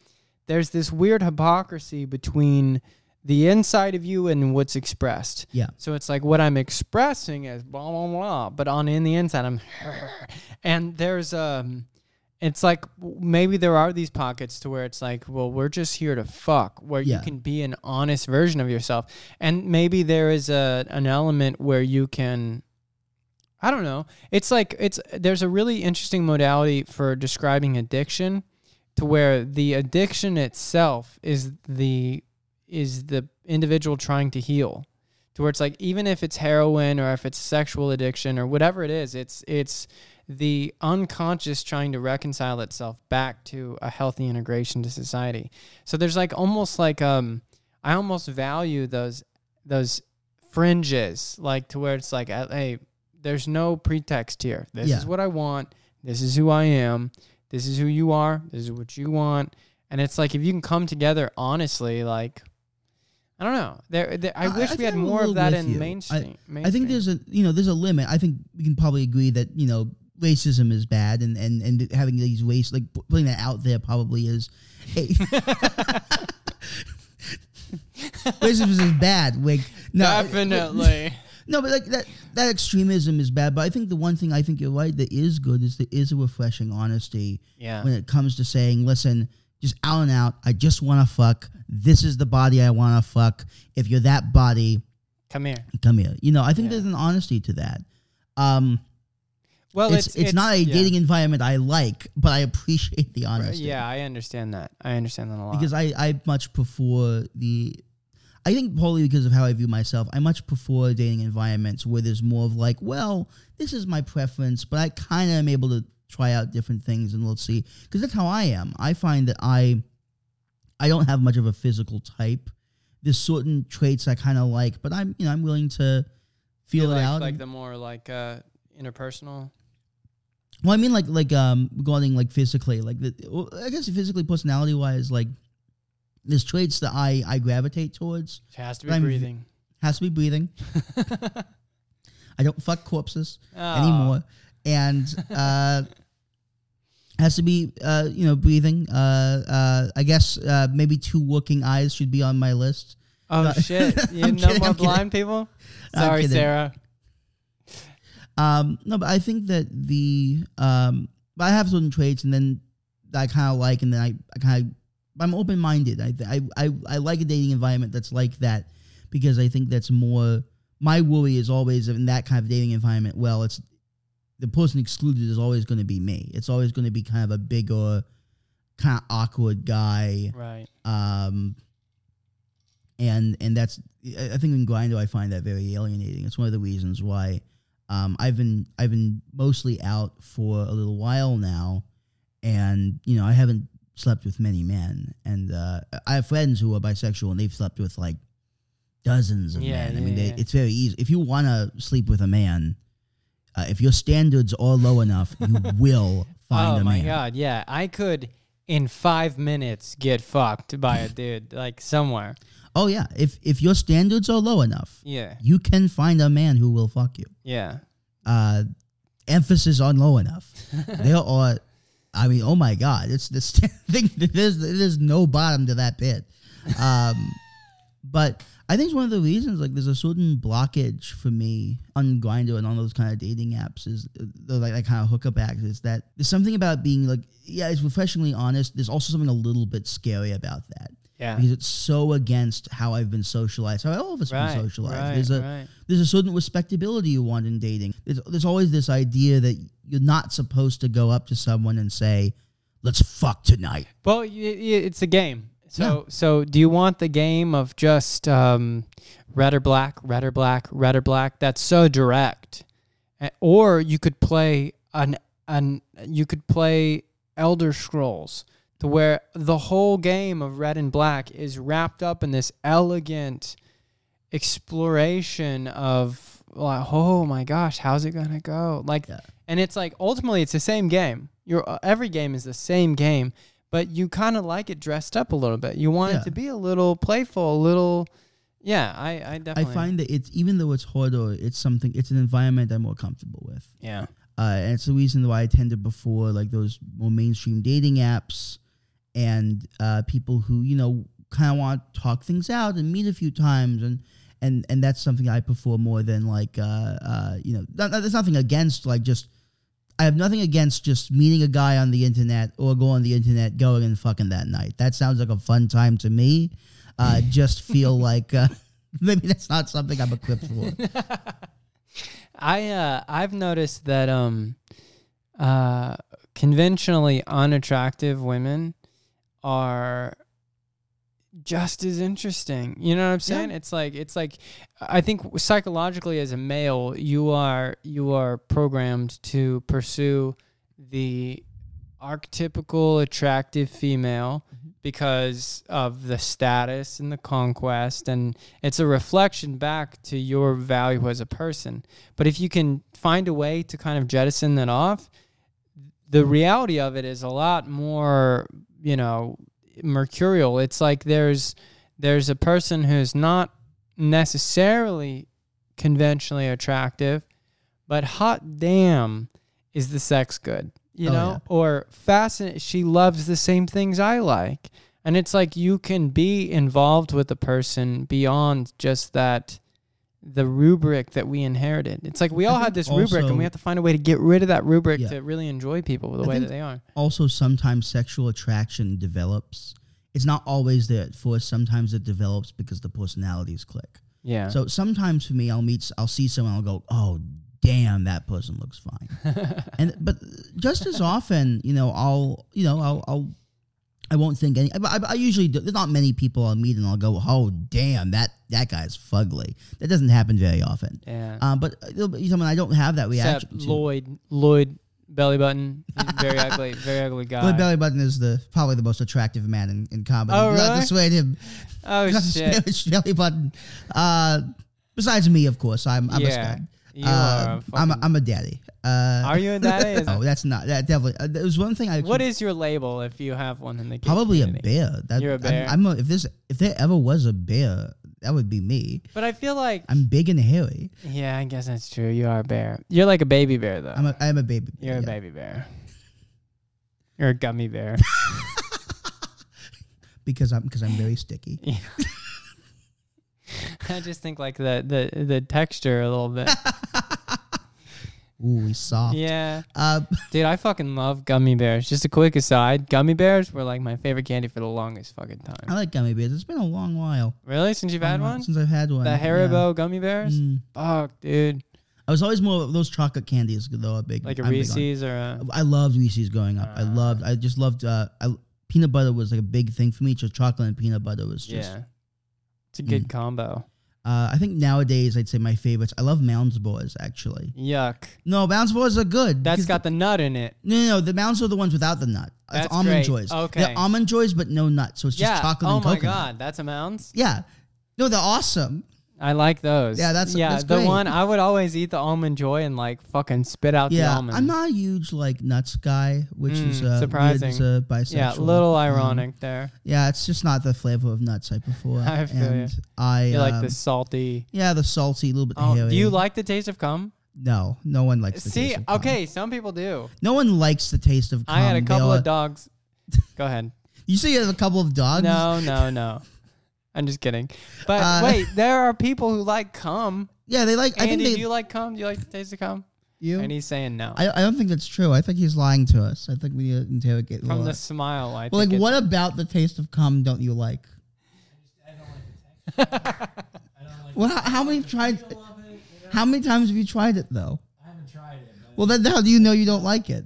there's this weird hypocrisy between the inside of you and what's expressed yeah, so it's like what I'm expressing is blah blah blah, but on in the inside I'm, and there's um, it's like maybe there are these pockets to where it's like, well, we're just here to fuck, where Yeah. you can be an honest version of yourself, and maybe there is a an element where you can. I don't know. It's like it's there's a really interesting modality for describing addiction to where the addiction itself is the is the individual trying to heal. To where it's like even if it's heroin or if it's sexual addiction or whatever it is it's it's the unconscious trying to reconcile itself back to a healthy integration to society. So there's like almost like um i almost value those those fringes like to where it's like uh, hey there's no pretext here. This Yeah. is what i want. This is who i am. This is who you are. This is what you want. And it's like if you can come together honestly like I don't know. There, there I I- wish I we had more of that in you. mainstream. I think there's a you know there's a limit. I think we can probably agree that you know racism is bad, and and and having these race like putting that out there probably is. Hey. racism is bad. Like no, definitely. No, but like that that extremism is bad. But I think the one thing I think you're right that is good is there is a refreshing honesty yeah. when it comes to saying, listen, just out and out, I just want to fuck. This is the body I want to fuck. If you're that body, Come here. come here. You know, I think Yeah. there's an honesty to that. Um, Well, it's, it's it's, not a yeah. dating environment I like, but I appreciate the honesty. Yeah, I understand that. I understand that a lot. Because I, I much prefer the. I think probably because of how I view myself, I much prefer dating environments where there's more of like, well, this is my preference, but I kind of am able to try out different things and let's see. Because that's how I am. I find that I, I don't have much of a physical type. There's certain traits I kind of like, but I'm you know I'm willing to You feel it like, out. like the more like uh, interpersonal. well, I mean like like um regarding like physically, like the well, I guess physically personality wise, like there's traits that I I gravitate towards. It has to be breathing Has to be breathing. I don't fuck corpses Ah, anymore. And uh, has to be uh, you know breathing. Uh, uh, I guess uh, maybe two working eyes should be on my list. Oh shit! You no kidding, more I'm kidding. blind people. Sorry. Sarah. Um, no, but I think that the um, but I have certain traits, and then that I kind of like, and then I, I kind of I'm open minded. I, I I I like a dating environment that's like that because I think that's more. My worry is always in that kind of dating environment. Well, it's the person excluded is always going to be me. It's always going to be kind of a bigger, kind of awkward guy. Right. um, and and that's I I think in Grindr I find that very alienating. It's one of the reasons why um, I've been I've been mostly out for a little while now, and you know I haven't slept with many men, and uh, I have friends who are bisexual and they've slept with like dozens of Yeah, men. I yeah, mean, they, yeah. it's very easy if you want to sleep with a man. Uh, if your standards are low enough, you will find oh a man. Oh my god! Yeah, I could in five minutes get fucked by a dude like somewhere. Oh yeah, if if your standards are low enough, Yeah. you can find a man who will fuck you. Yeah. Uh, emphasis on low enough. there are, I mean, oh my god, it's this thing. There's there's no bottom to that pit. Um, but I think it's one of the reasons. Like, there's a certain blockage for me on Grindr and on those kind of dating apps. Is uh, the like that kind of hookup apps. Is that there's something about being like, yeah, it's refreshingly honest. There's also something a little bit scary about that Yeah. because it's so against how I've been socialized, how all of us have Right. been socialized. Right. there's a right. there's a certain respectability you want in dating. There's, there's always this idea that you're not supposed to go up to someone and say, "Let's fuck tonight." Well, it's a game. So, so do you want the game of just um, red or black, red or black, red or black? That's so direct. Or you could play an an you could play Elder Scrolls to where the whole game of red and black is wrapped up in this elegant exploration of like, oh my gosh, how's it gonna go? Like, Yeah. and it's like ultimately it's the same game. Your uh, every game is the same game, but you kind of like it dressed up a little bit. You want Yeah. it to be a little playful, a little. Yeah, I I I find that it's even though it's harder, it's something. It's an environment I'm more comfortable with. yeah Uh, and it's the reason why I tended before like those more mainstream dating apps and uh, people who you know kind of want to talk things out and meet a few times and and and that's something I prefer more than like uh, uh, you know th- th- there's nothing against like just I have nothing against just meeting a guy on the internet or go on the internet going and fucking that night. That sounds like a fun time to me. Uh, just feel like uh, maybe that's not something I'm equipped for. I uh I've noticed that um uh conventionally unattractive women are just as interesting. You know what I'm saying? It's like it's like I think psychologically as a male, you are you are programmed to pursue the archetypical attractive female mm-hmm. because of the status and the conquest and it's a reflection back to your value as a person. But if you can find a way to kind of jettison that off, the mm-hmm. reality of it is a lot more, you know, mercurial. It's like there's there's a person who's not necessarily conventionally attractive, but hot damn is the sex good. You Oh, know? yeah. Or fascinating she loves the same things I like. And it's like you can be involved with a person beyond just that the rubric that we inherited. It's like we all had this rubric and we have to find a way to get rid of that rubric Yeah. to really enjoy people the I way that they are. also sometimes sexual attraction develops. It's not always there at first. Sometimes it develops because the personalities click. Yeah. So sometimes for me, I'll meet, I'll see someone, I'll go, oh damn, that person looks fine. and but just as often, you know, I'll, you know, I'll, I'll I won't think any. I, I, I usually do, there's not many people I'll meet and I'll go, oh damn, that that guy's fugly. That doesn't happen very often. yeah. Um, but be someone I don't have that reaction Except. Lloyd, Lloyd belly button, very ugly, very ugly guy. Lloyd Belly Button is the probably the most attractive man in, in comedy. Oh, really? Not dissuade him. oh shit! Belly Button. Uh, besides me, of course, I'm I'm a yeah, stud. You Uh, are. A I'm a, I'm a daddy. Uh, Are you a daddy? No, that's not. That definitely. Uh, there was one thing I what is your label if you have one in the probably a bear. That, You're a I'm- bear? I'm, a, if this if there ever was a bear, that would be me. But I feel like I'm big and hairy. yeah, I guess that's true. You are a bear. You're like a baby bear though. I'm a I'm a baby. Bear, You're yeah. a baby bear. You're a gummy bear. because I'm because I'm very sticky. Yeah. I just think like the the the texture a little bit. Ooh, he's soft. Yeah, Uh, dude, I fucking love gummy bears. Just a quick aside, gummy bears were like my favorite candy for the longest fucking time. I like gummy bears. It's been a long while. Really, since you've had one, since I've had one. the yeah. Haribo gummy bears. Mm. Fuck, dude, I was always more of those chocolate candies though. A big like a I'm Reese's or a. I loved Reese's growing up. I Ah. loved. I just loved. Uh, I, peanut butter was like a big thing for me. Just chocolate and peanut butter was just. Yeah, it's a good Mm. combo. Uh, I think nowadays I'd say my favorites. I love Mounds Boys actually. Yuck. No, Mounds Boys are good. That's got the nut in it. No, no, no. The Mounds are the ones without the nut. That's it's almond great. joys. Okay. They're almond joys, but no nut. So it's just yeah. chocolate oh and my god, that's a mounds. Yeah. No, they're awesome. I like those. Yeah, that's- yeah. that's the great. one I would always eat the almond joy and like fucking spit out the Yeah, almond. I'm not a huge like nuts guy, which is Mm, uh, surprising. Weird a bisexual. Yeah, a little Um, ironic there. yeah, it's just not the flavor of nuts I prefer. I feel and ya. I You like um, the salty. Yeah, the salty, a little bit Oh, hairy. do you like the taste of cum? No, no one likes the See, taste of cum. okay, some people do. No one likes the taste of cum. I had a couple of dogs. Go ahead. You say you have a couple of dogs? No, no, no. I'm just kidding. But Uh, wait, there are people who like cum. Yeah, they like. I Andy, think they. do you like cum? Do you like the taste of cum? you? And he's saying no. I, I don't think that's true. I think he's lying to us. I think we need to interrogate. From the smile, I well, like, think what about the taste of cum don't you like? I don't like the texture. I don't like Well, how, how many tried? it. You know? How many times have you tried it though? I haven't tried it, Well, then how do you know you don't like it?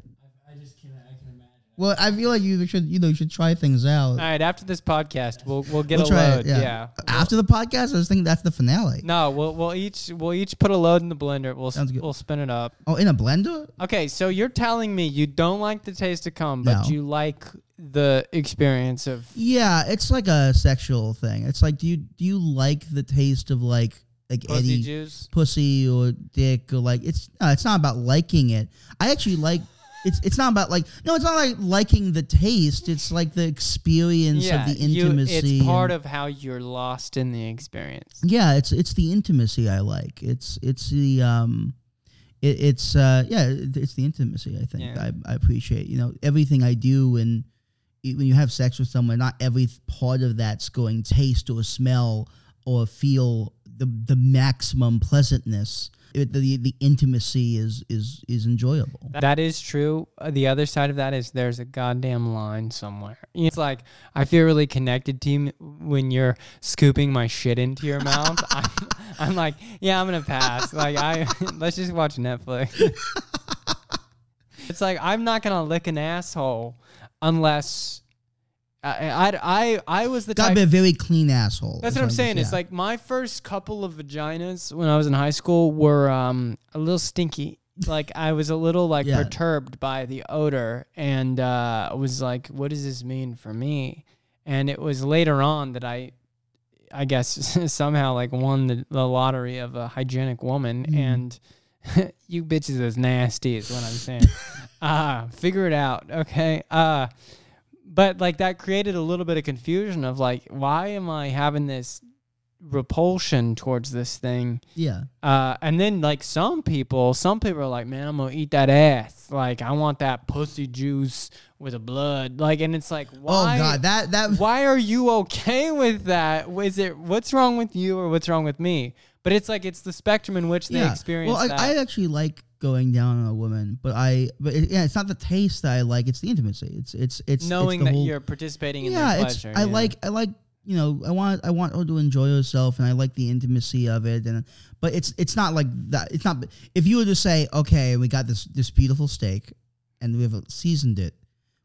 I, I just can I can imagine. Well, I feel like you should, you know, you should try things out. All right, after this podcast, we'll we'll get We'll a try load. it. Yeah. yeah. After the podcast, I was thinking that's the finale. No, we'll we'll each we'll each put a load in the blender. We'll Sounds good. we'll spin it up. Oh, in a blender? Okay, so you're telling me you don't like the taste of cum, but No. you like the experience of Yeah, it's like a sexual thing. It's like, do you do you like the taste of like like pussy Eddie juice. pussy or dick or like it's no, it's not about liking it. I actually like it's it's not about like no, it's not like liking the taste. It's like the experience Yeah, of the you, intimacy. it's part and- of how you're lost in the experience. yeah, it's it's the intimacy I like. It's it's the um it, it's uh yeah, it's the intimacy I think Yeah. I I appreciate. You know, everything I do and when you have sex with someone, not every part of that's going taste or smell or feel the the maximum pleasantness. It, the the intimacy is is is enjoyable. That is true. Uh, The other side of that is there's a goddamn line somewhere. It's like I feel really connected to you when you're scooping my shit into your mouth. I'm, I'm like, yeah, I'm gonna pass. Like I, let's just watch Netflix. it's like I'm not gonna lick an asshole unless I I I, was the Gotta type. be a very clean asshole. That's what I'm saying. It's like my first couple of vaginas when I was in high school were um, a little stinky. Like I was a little like Yeah. perturbed by the odor, and uh, I was like, "What does this mean for me?" And it was later on that I, I guess somehow like won the, the lottery of a hygienic woman, Mm. and you bitches is nasty is what I'm saying. Ah, figure it out, okay? Uh but like that created a little bit of confusion of like why am i having this repulsion towards this thing? Yeah. uh and then like some people some people are like man i'm gonna eat that ass. Like i want that pussy juice with the blood. Like and it's like why Oh god, that that why are you okay with that? Is it what's wrong with you or what's wrong with me but it's like it's the spectrum in which they yeah. experience Well, I, I actually like going down on a woman, but I but it, yeah, it's not the taste that I like. It's the intimacy. It's it's it's knowing it's that whole, you're participating in yeah. It's pleasure I yeah. like I like you know I want I want her to enjoy herself and I like the intimacy of it and but it's it's not like that. It's not if you were to say okay we got this this beautiful steak and we've uh, seasoned it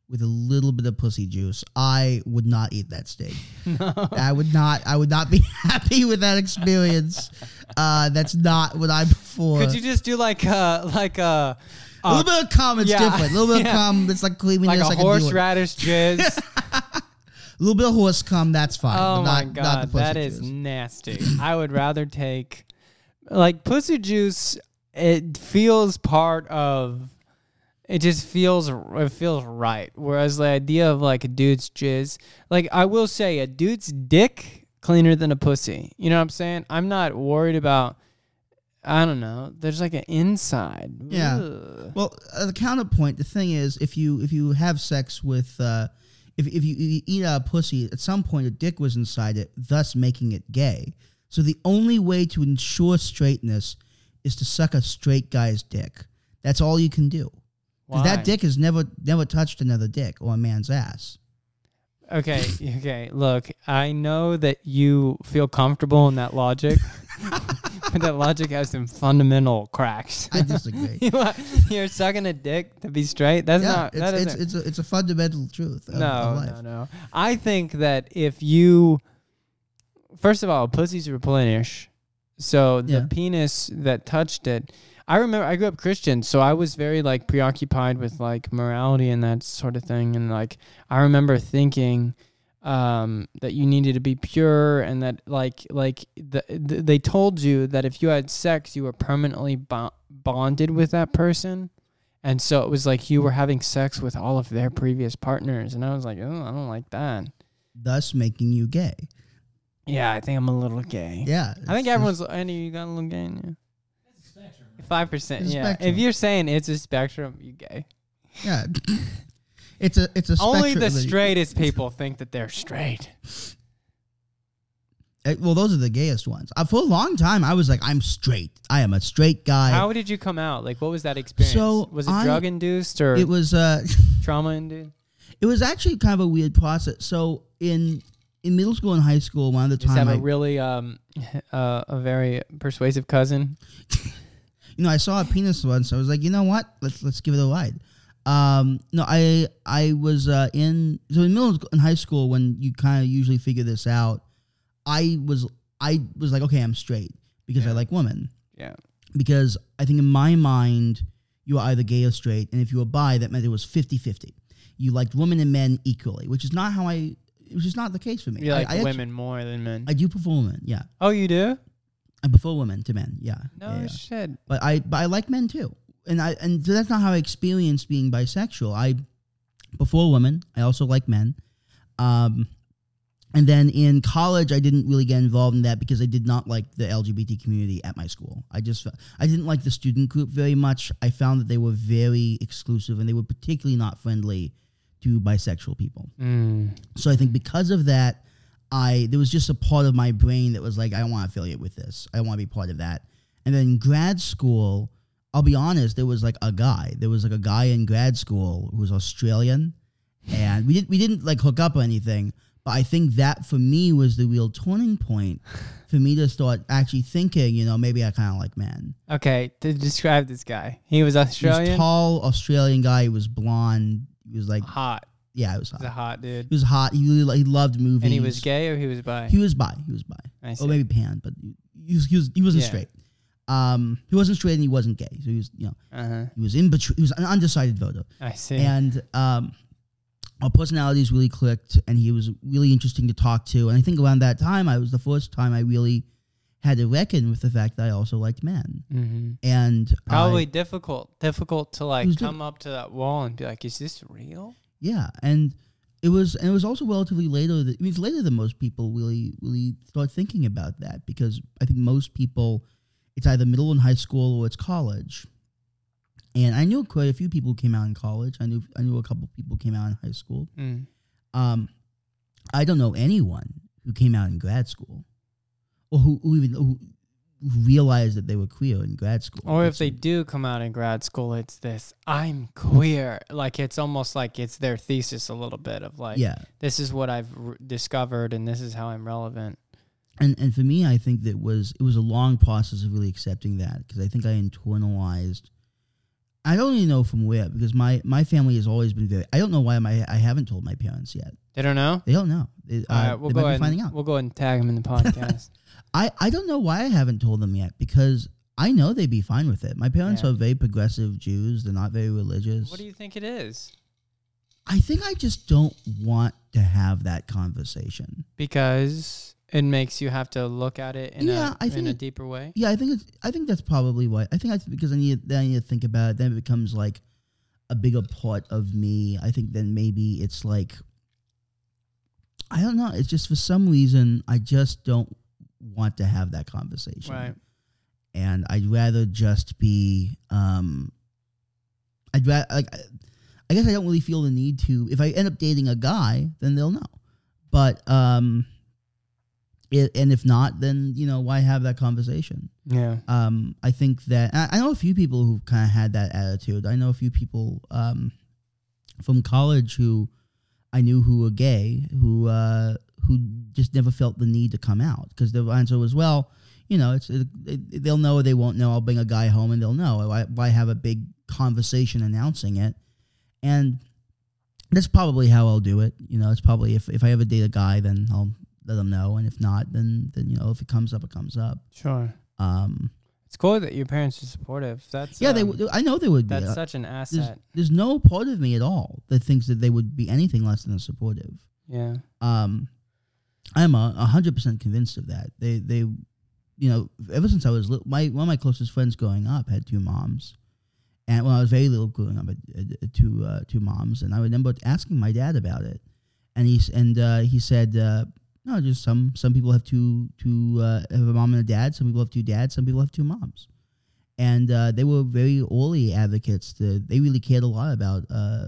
with a little bit of pussy juice, I would not eat that steak. I would not. I would not be happy with that experience. Uh, that's not what I'm for. Could you just do like uh like uh, a uh little bit of cum, it's yeah, different. A little bit yeah. of cum, it's like creaminess. like a horseradish jizz? A little bit of horse cum, that's fine. oh my not, god, not that is juice. nasty. I would rather take like pussy juice. It feels part of. It just feels it feels right. Whereas the idea of like a dude's jizz, like I will say, a dude's dick cleaner than a pussy. You know what I'm saying? I'm not worried about. I don't know. There's like an inside. Yeah. Ugh. Well, uh, the counterpoint, the thing is, if you if you have sex with, uh, if if you, you eat a pussy, at some point a dick was inside it, thus making it gay. So the only way to ensure straightness is to suck a straight guy's dick. That's all you can do. 'Cause Why? that dick has never never touched another dick or a man's ass. Okay, okay. Look, I know that you feel comfortable in that logic, but that logic has some fundamental cracks. I disagree. You are- sucking a dick to be straight. That's yeah, not. It's, doesn't. it's, it's, a, it's a fundamental truth of, no, of life. no, no. I think that if you, first of all, pussies replenish, so the Yeah. penis that touched it. I remember I grew up Christian, so I was very like preoccupied with like morality and that sort of thing, and like I remember thinking um that you needed to be pure and that like like the, the, they told you that if you had sex you were permanently bo- bonded with that person and so it was like you were having sex with all of their previous partners and i was like oh i don't like that Thus making you gay. yeah i think i'm a little gay Yeah. i think everyone's any you got a little gay in you It's a spectrum. Five percent It's a yeah spectrum. if you're saying it's a spectrum you gay Yeah. it's a it's a only spectrum the that- straightest people think that they're straight Uh, well, those are the gayest ones. Uh, for a long time, I was like, I'm straight. I am a straight guy. how did you come out like what was that experience So, was it I- drug induced or it was uh, trauma induced it was actually kind of a weird process. So in in middle school and high school, one of the Just time have I, a really um uh, a very persuasive cousin. You know, I saw a penis once. I was like, you know what? Let's let's give it a ride. Um, no, I I was uh, in so in middle school and high school when you kind of usually figure this out. I was I was like, okay, I'm straight because I like women. Yeah. because I think in my mind, you were either gay or straight. And if you were bi, that meant it was 50 50. You liked women and men equally, which is not how I, which is not the case for me. You I, like I women Actually, more than men. I do prefer women, yeah. oh, you do? I prefer women to men, yeah. No yeah, yeah. shit. But I, but I like men too. And I, and so that's not how I experienced being bisexual. I, before women, I also like men. Um, and then in college, I didn't really get involved in that because I did not like the LGBT community at my school. I just I didn't like the student group very much. I found that they were very exclusive and they were particularly not friendly to bisexual people. Mm. So I think because of that, I there was just a part of my brain that was like, I don't want to affiliate with this. I don't want to be part of that. And then grad school, I'll be honest, there was like a guy. There was like a guy in grad school who was Australian, and we didn't we didn't like hook up or anything. But I think that for me was the real turning point for me to start actually thinking, you know, maybe I kind of like men. Okay, to describe this guy, he was He was Australian. tall Australian guy. He was blonde. He was like, hot. Yeah, he was He's a hot. hot dude. He was hot. He really, he loved movies. And he was gay or he was bi? He was bi. He was bi. I see. or maybe pan, but he was he, was, he wasn't Yeah. straight. Um, he wasn't straight and he wasn't gay, so he was you know Uh huh. he was in between. He was an undecided voter, I see. and um, our personalities really clicked, and he was really interesting to talk to. And I think around that time, I was the first time I really had to reckon with the fact that I also liked men, hmm and Probably I, difficult. Difficult to like come up to that wall and be like, "Is this real?" Yeah, and it was and it was also relatively later. That, I mean, it's later than most people really really start thinking about that because I think most people, it's either middle and high school or it's college. And I knew quite a few people who came out in college. I knew I knew a couple people came out in high school. Mm. Um, I don't know anyone who came out in grad school, or who, who even who who realized that they were queer in grad school. Or if they do come out in grad school, it's this I'm queer. Like it's almost like it's their thesis a little bit of like, yeah, this is what I've r- discovered and this is how I'm relevant. and and for me, I think that was it was a long process of really accepting that because I think I internalized. I don't even know from where because my my family has always been very. I don't know why my I haven't told my parents yet. They don't know. They don't know. They, uh, All right, we'll go ahead. finding out. We'll go ahead and tag them in the podcast. I I don't know why I haven't told them yet because I know they'd be fine with it. My parents Yeah. are very progressive Jews. They're not very religious. what do you think it is? I think I just don't want to have that conversation. Because it makes you have to look at it in Yeah, a I in think a deeper way. Yeah, I think it's. I think that's probably why. I think that's because I need. Then I need to think about it. Then it becomes like a bigger part of me. I think then maybe it's like. I don't know. It's just for some reason I just don't want to have that conversation. Right. and I'd rather just be. Um, I'd rather like. I- guess I don't really feel the need to. If I end up dating a guy, then they'll know. But um, it, and if not, then you know why have that conversation? Yeah. um, I think that I, I know a few people who kind of had that attitude. I know a few people um, from college who I knew who were gay, who uh, who just never felt the need to come out because the answer was, well, you know, it's it, it, they'll know or they won't know. I'll bring a guy home and they'll know. Why, why have a big conversation announcing it? And that's probably how I'll do it. You know, it's probably if, if I ever date a guy, then I'll let them know, and if not, then then you know, if it comes up, it comes up. Sure. Um, It's cool that your parents are supportive. That's yeah, they. um, would I know they would be. That's Uh, such an there's, asset. there's no part of me at all that thinks that they would be anything less than supportive. Yeah. Um, I'm a hundred percent convinced of that. They they, you know, ever since I was little, my one of my closest friends growing up had two moms, and when I was very little growing up, I had, had two uh, two moms, and I remember asking my dad about it, and he's and uh, he said. Uh, no, just some some people have two two uh, have a mom and a dad. Some people have two dads. Some people have two moms, and uh, they were very early advocates. To, they really cared a lot about uh,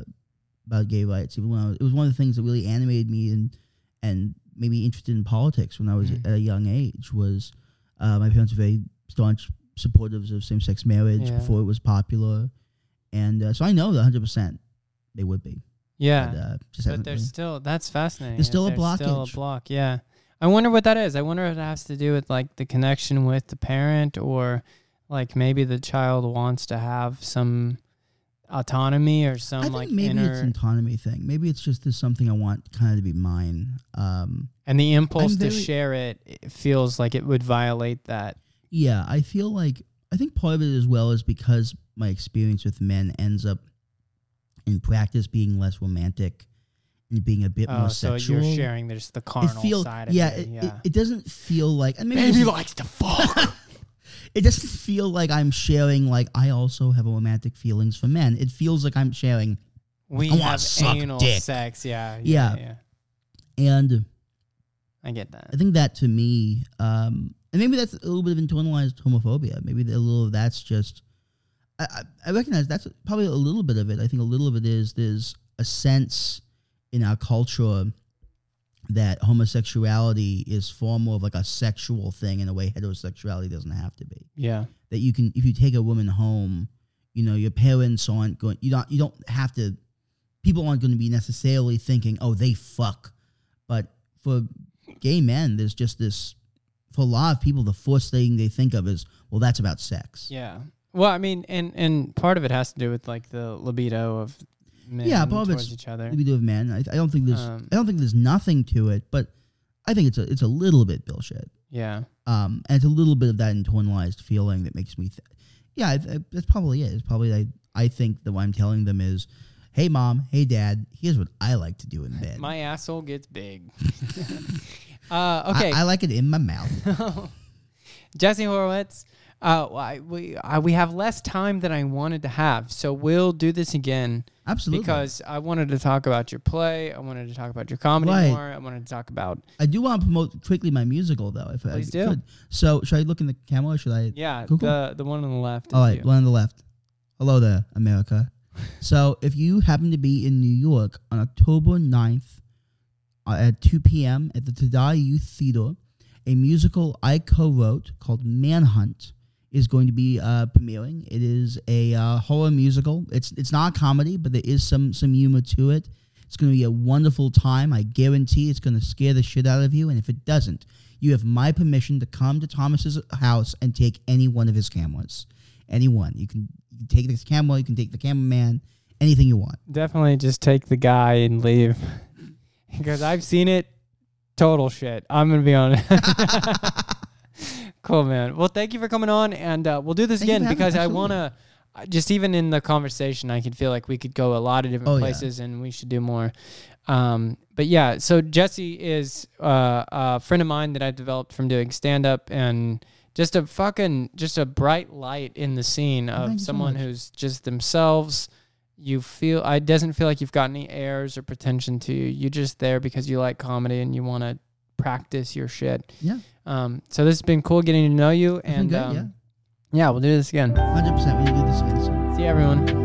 about gay rights. Even when I was, it was one of the things that really animated me and and made me interested in politics when I was Mm. at a young age. Was uh, my parents were very staunch supporters of same sex marriage Yeah. before it was popular, and uh, so I know that hundred percent they would be. Yeah. but, uh, just But there's really- still that's fascinating. There's still a blockage. Still a block. Yeah. I wonder what that is. I wonder if it has to do with like the connection with the parent or like maybe the child wants to have some autonomy or some I think like maybe inner it's an autonomy thing. Maybe it's just there's something I want kind of to be mine. Um, and the impulse to share it, it feels like it would violate that. yeah, I feel like I think part of it as well is because my experience with men ends up in practice being less romantic and being a bit Oh, more so sexual. you're sharing there's the it carnal feels side of yeah, it. it, Yeah. It, it doesn't feel like and maybe is- likes to fuck. it doesn't feel like I'm sharing like I also have romantic feelings for men. It feels like I'm sharing we I have anal dick. sex. Yeah, yeah. Yeah. Yeah. and I get that. I think that to me, um, and maybe that's a little bit of internalized homophobia. Maybe a little of that's just. I, I, recognize that's probably a little bit of it. I think a little of it is there's a sense in our culture that homosexuality is far more of like a sexual thing in a way heterosexuality doesn't have to be. Yeah. That you can, if you take a woman home, you know, your parents aren't going. You don't. You don't have to. People aren't going to be necessarily thinking, "Oh, they fuck," but for gay men, there's just this. For a lot of people, the first thing they think of is, "Well, that's about sex." Yeah. Well, I mean, and and part of it has to do with like the libido of men Yeah, part of towards it's each other. We do have men. I, I don't think there's. Um, I don't think there's nothing to it, but I think it's a it's a little bit bullshit. Yeah. Um, and it's a little bit of that internalized feeling that makes me. Th- yeah, that's probably it. It's probably I. I think that what I'm telling them is, "Hey, mom. Hey, dad. Here's what I like to do in bed. My asshole gets big. uh, okay. I, I like it in my mouth." Jesse Horowitz. Uh, I, we I, we have less time than I wanted to have, so we'll do this again Absolutely. because I wanted to talk about your play. I wanted to talk about your comedy Right. more. I wanted to talk about I do want to promote quickly my musical though. If Please I do. could. So should I look in the camera? or Should I? yeah cool. the the one on the left. All right, you. one on the left. Hello there, America. so if you happen to be in New York on October 9th uh, at 2 p.m. at the Tadai Youth Theater, a musical I co-wrote called Manhunt is going to be uh, premiering. It is a uh, horror musical. It's it's not a comedy, but there is some some humor to it. It's going to be a wonderful time. I guarantee it's going to scare the shit out of you. And if it doesn't, you have my permission to come to Thomas's house and take any one of his cameras. Anyone. You can, you can take this camera, you can take the cameraman, anything you want. Definitely just take the guy and leave because I've seen it. Total shit. I'm gonna be honest. cool, man. Well, thank you for coming on, and uh, we'll do this Thank again for having me. because I want to. Just even in the conversation, I can feel like we could go a lot of different Oh, yeah. places, and we should do more. Um, but yeah, so Jesse is uh, a friend of mine that I've developed from doing stand up and just a fucking just a bright light in the scene of you so someone who's just themselves. You feel it doesn't feel like you've got any airs or pretension to you. You're just there because you like comedy and you want to practice your shit. Yeah. Um. So this has been cool getting to know you, and good, um, yeah. Yeah, we'll do this again. Hundred percent. We do this again. soon. See everyone.